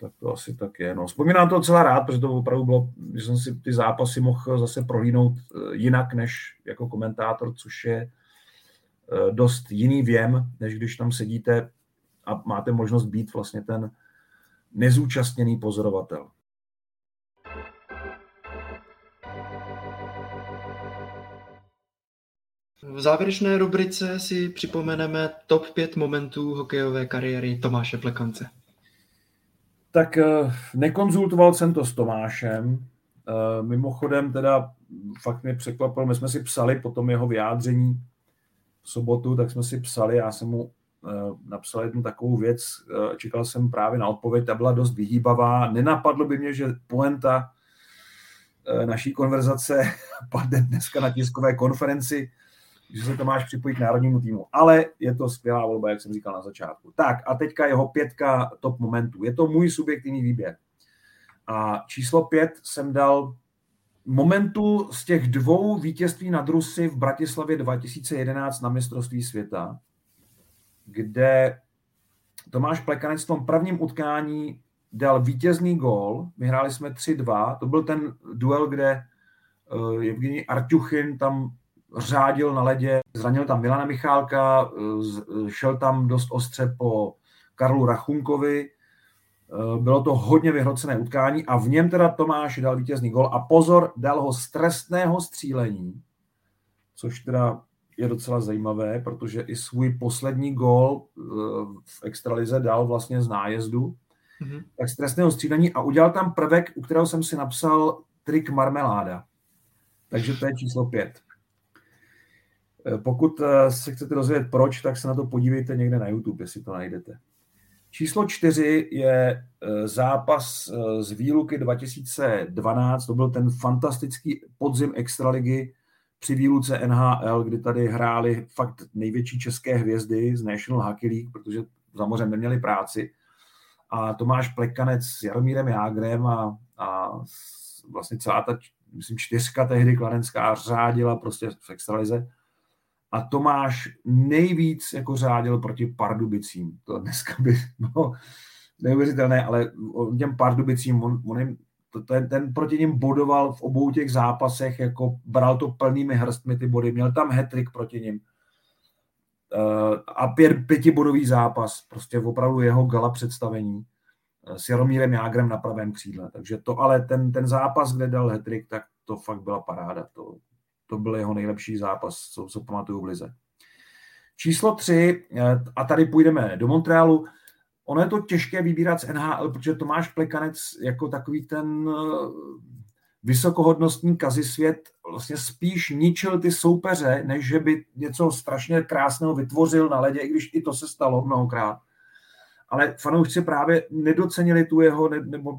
tak to asi tak je. No, vzpomínám to docela rád, protože to opravdu bylo, že jsem si ty zápasy mohl zase prohlídnout jinak než jako komentátor, což je dost jiný věm, než když tam sedíte a máte možnost být vlastně ten nezúčastněný pozorovatel. V závěrečné rubrice si připomeneme top 5 momentů hokejové kariéry Tomáše Plekance. Tak eh, nekonzultoval jsem to s Tomášem. Eh, mimochodem teda fakt mě překvapil, my jsme si psali po tom jeho vyjádření v sobotu, tak jsme si psali, já jsem mu napsal jednu takovou věc, čekal jsem právě na odpověď, ta byla dost vyhýbavá. Nenapadlo by mě, že poenta naší konverzace padne dneska na tiskové konferenci, že se Tomáš připojí k národnímu týmu. Ale je to skvělá volba, jak jsem říkal na začátku. Tak a teďka jeho pětka top momentů. Je to můj subjektivní výběr. A číslo pět jsem dal momentu z těch dvou vítězství nad Rusy v Bratislavě 2011 na mistrovství světa, kde Tomáš Plekanec v tom prvním utkání dal vítězný gól, vyhráli jsme 3-2, to byl ten duel, kde uh, Evgeni Artuchin tam řádil na ledě, zranil tam Milana Michálka, uh, šel tam dost ostře po Karlu Rachunkovi, bylo to hodně vyhrocené utkání a v něm teda Tomáš dal vítězný gol a pozor, dal ho z trestného střílení, což teda je docela zajímavé, protože i svůj poslední gól v extralize dal vlastně z nájezdu, mm-hmm. tak z trestného střídání a udělal tam prvek, u kterého jsem si napsal trik marmeláda. Takže to je číslo pět. E, pokud se chcete dozvědět proč, tak se na to podívejte někde na YouTube, jestli to najdete. Číslo čtyři je e, zápas z výluky 2012. To byl ten fantastický podzim extraligy při výluce NHL, kdy tady hráli fakt největší české hvězdy z National Hockey League, protože za mořem neměli práci a Tomáš Plekanec s Jaromírem Jágrem a, a vlastně celá ta, myslím, čtyřka tehdy kladenská řádila prostě v extralize. A Tomáš nejvíc jako řádil proti Pardubicím. To dneska by bylo neuvěřitelné, ale těm Pardubicím, on, on jim, to, ten, ten proti ním bodoval v obou těch zápasech, jako bral to plnými hrstmi ty body, měl tam hetrik proti ním Eh, a pět, pětibodový zápas, prostě opravdu jeho gala představení eh, s Jaromírem Jágrem na pravém křídle. Takže to ale ten, ten zápas, kde dal hetrik, tak to fakt byla paráda. To, to byl jeho nejlepší zápas, co, co pamatuju v Lize. Číslo tři, eh, a tady půjdeme do Montrealu. Ono je to těžké vybírat z NHL, protože Tomáš Plekanec jako takový ten vysokohodnostní kazisvět vlastně spíš ničil ty soupeře, než že by něco strašně krásného vytvořil na ledě, i když i to se stalo mnohokrát. Ale fanoušci právě nedocenili tu jeho, nebo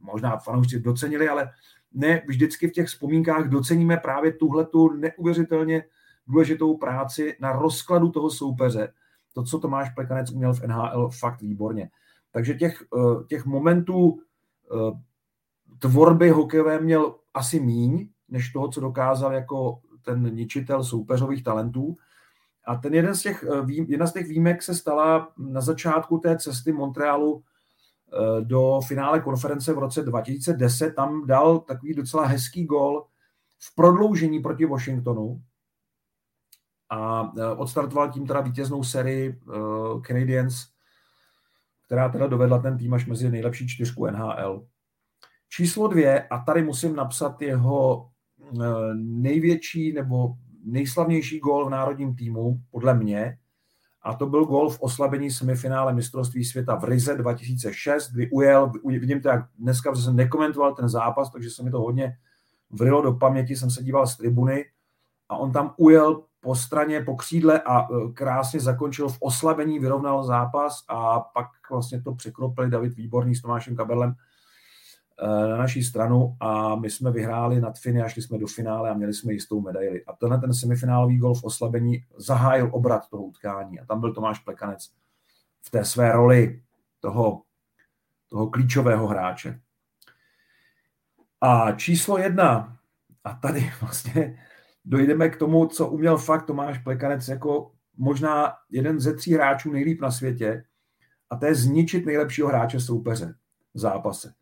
možná fanoušci docenili, ale ne vždycky v těch vzpomínkách doceníme právě tuhle tu neuvěřitelně důležitou práci na rozkladu toho soupeře. To, co Tomáš Plekanec uměl v NHL, fakt výborně. Takže těch, eh, těch momentů eh, tvorby hokejové měl asi míň, než toho, co dokázal jako ten ničitel soupeřových talentů. A ten jeden z těch, eh, jedna z těch výjimek se stala na začátku té cesty Montrealu do finále konference v roce 2010. Tam dal takový docela hezký gol v prodloužení proti Washingtonu a eh, odstartoval tím teda vítěznou sérii Canadiens, která teda dovedla ten tým až mezi nejlepší čtyřku NHL. Číslo dvě, a tady musím napsat jeho eh, největší nebo nejslavnější gól v národním týmu, podle mě, a to byl gól v oslabení semifinále mistrovství světa v Rize 2006, kdy ujel, vidím to jak dneska, protože jsem nekomentoval ten zápas, takže se mi to hodně vrilo do paměti, jsem se díval z tribuny. A on tam ujel po straně, po křídle a eh, krásně zakončil v oslabení, vyrovnal zápas a pak vlastně to překropili David Výborný s Tomášem Kabelem na naší stranu a my jsme vyhráli nad Finy a šli jsme do finále a měli jsme jistou medaili. A tenhle ten semifinálový gol v oslabení zahájil obrat toho utkání a tam byl Tomáš Plekanec v té své roli toho, toho klíčového hráče. A číslo jedna, a tady vlastně dojdeme k tomu, co uměl fakt Tomáš Plekanec jako možná jeden ze tří hráčů nejlíp na světě, a to je zničit nejlepšího hráče soupeře v zápase.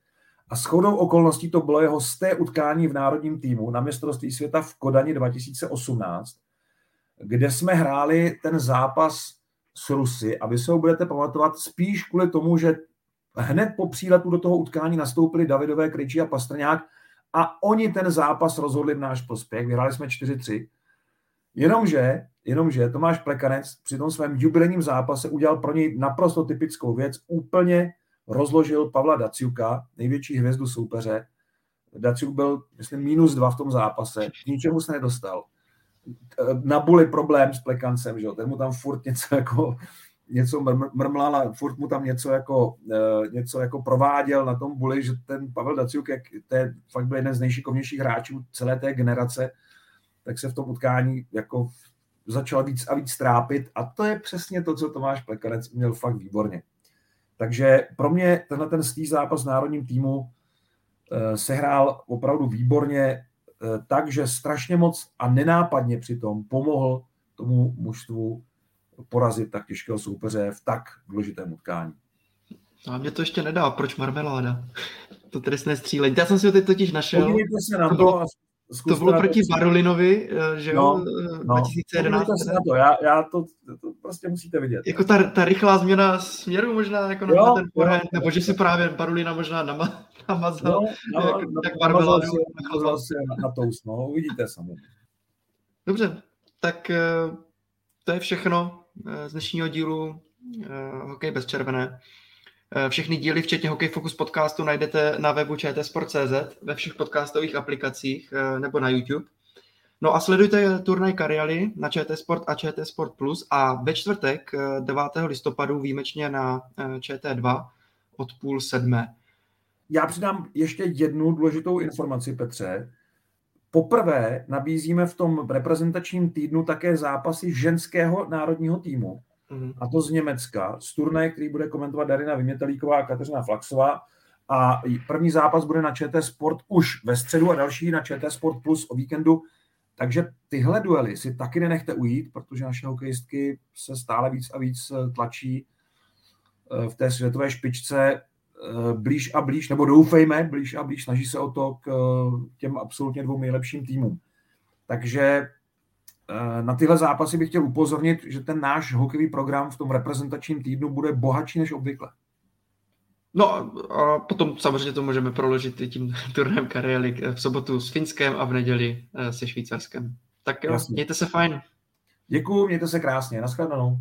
A shodou okolností to bylo jeho sté utkání v národním týmu na mistrovství světa v Kodani 2018, kde jsme hráli ten zápas s Rusy a vy se ho budete pamatovat spíš kvůli tomu, že hned po příletu do toho utkání nastoupili Davidové, Kryčí a Pastrňák a oni ten zápas rozhodli v náš prospěch. Vyhráli jsme 4-3. Jenomže, jenomže Tomáš Plekanec při tom svém jubilejním zápase udělal pro něj naprosto typickou věc, úplně rozložil Pavla Daciuka, největší hvězdu soupeře. Daciuk byl, myslím, minus dva v tom zápase, k ničemu se nedostal. Na buli problém s Plekancem, že jo? ten mu tam furt něco jako něco mrmlal a furt mu tam něco jako, něco jako prováděl na tom buli, že ten Pavel Daciuk, jak to je, fakt byl jeden z nejšikovnějších hráčů celé té generace, tak se v tom utkání jako začal víc a víc trápit a to je přesně to, co Tomáš Plekanec měl fakt výborně. Takže pro mě tenhle ten stý zápas s národním týmu eh, sehrál opravdu výborně eh, tak, že strašně moc a nenápadně přitom pomohl tomu mužstvu porazit tak těžkého soupeře v tak důležitém utkání. No a mě to ještě nedá, proč marmeláda? To trestné střílení. Já jsem si ho teď totiž našel. Podívejte se na to, a to bylo proti to... Barulinovi, eh, že jo, no, no. 2011. Se na to. Já, já to, to, prostě musíte vidět. Jako ta, ta rychlá změna směru možná jako jo, na ten forehand, nebo že si právě Barulina možná nama, namazal, no, no, jak, no, jak namazal si, namazal si na, na toast, no, uvidíte samozřejmě. Dobře, tak eh, to je všechno eh, z dnešního dílu Hokej bez červené. Eh, všechny díly, včetně Hokej Focus podcastu, najdete na webu čtsport.cz, ve všech podcastových aplikacích eh, nebo na YouTube. No a sledujte turnaj Kariali na ČT Sport a ČT Sport Plus a ve čtvrtek 9. Eh, listopadu výjimečně na ČT2 od půl sedmé. Já přidám ještě jednu důležitou informaci, Petře. Poprvé nabízíme v tom reprezentačním týdnu také zápasy ženského národního týmu mm-hmm. a to z Německa, z turnaje, který bude komentovat Darina Vymětelíková a Kateřina Flaxová. A první zápas bude na ČT Sport už ve středu a další na ČT Sport Plus o víkendu. Takže tyhle duely si taky nenechte ujít, protože naše hokejistky se stále víc a víc eh, tlačí eh, v té světové špičce eh, blíž a blíž, nebo doufejme, blíž a blíž, snaží se o to k těm absolutně dvou nejlepším týmům. Takže na tyhle zápasy bych chtěl upozornit, že ten náš hokejový program v tom reprezentačním týdnu bude bohatší než obvykle. No a potom samozřejmě to můžeme proložit i tím turnem kariéry v sobotu s Finskem a v neděli eh, se Švýcarskem. Tak jo, Jasně. mějte se fajn. Děkuji, mějte se krásně, naschledanou.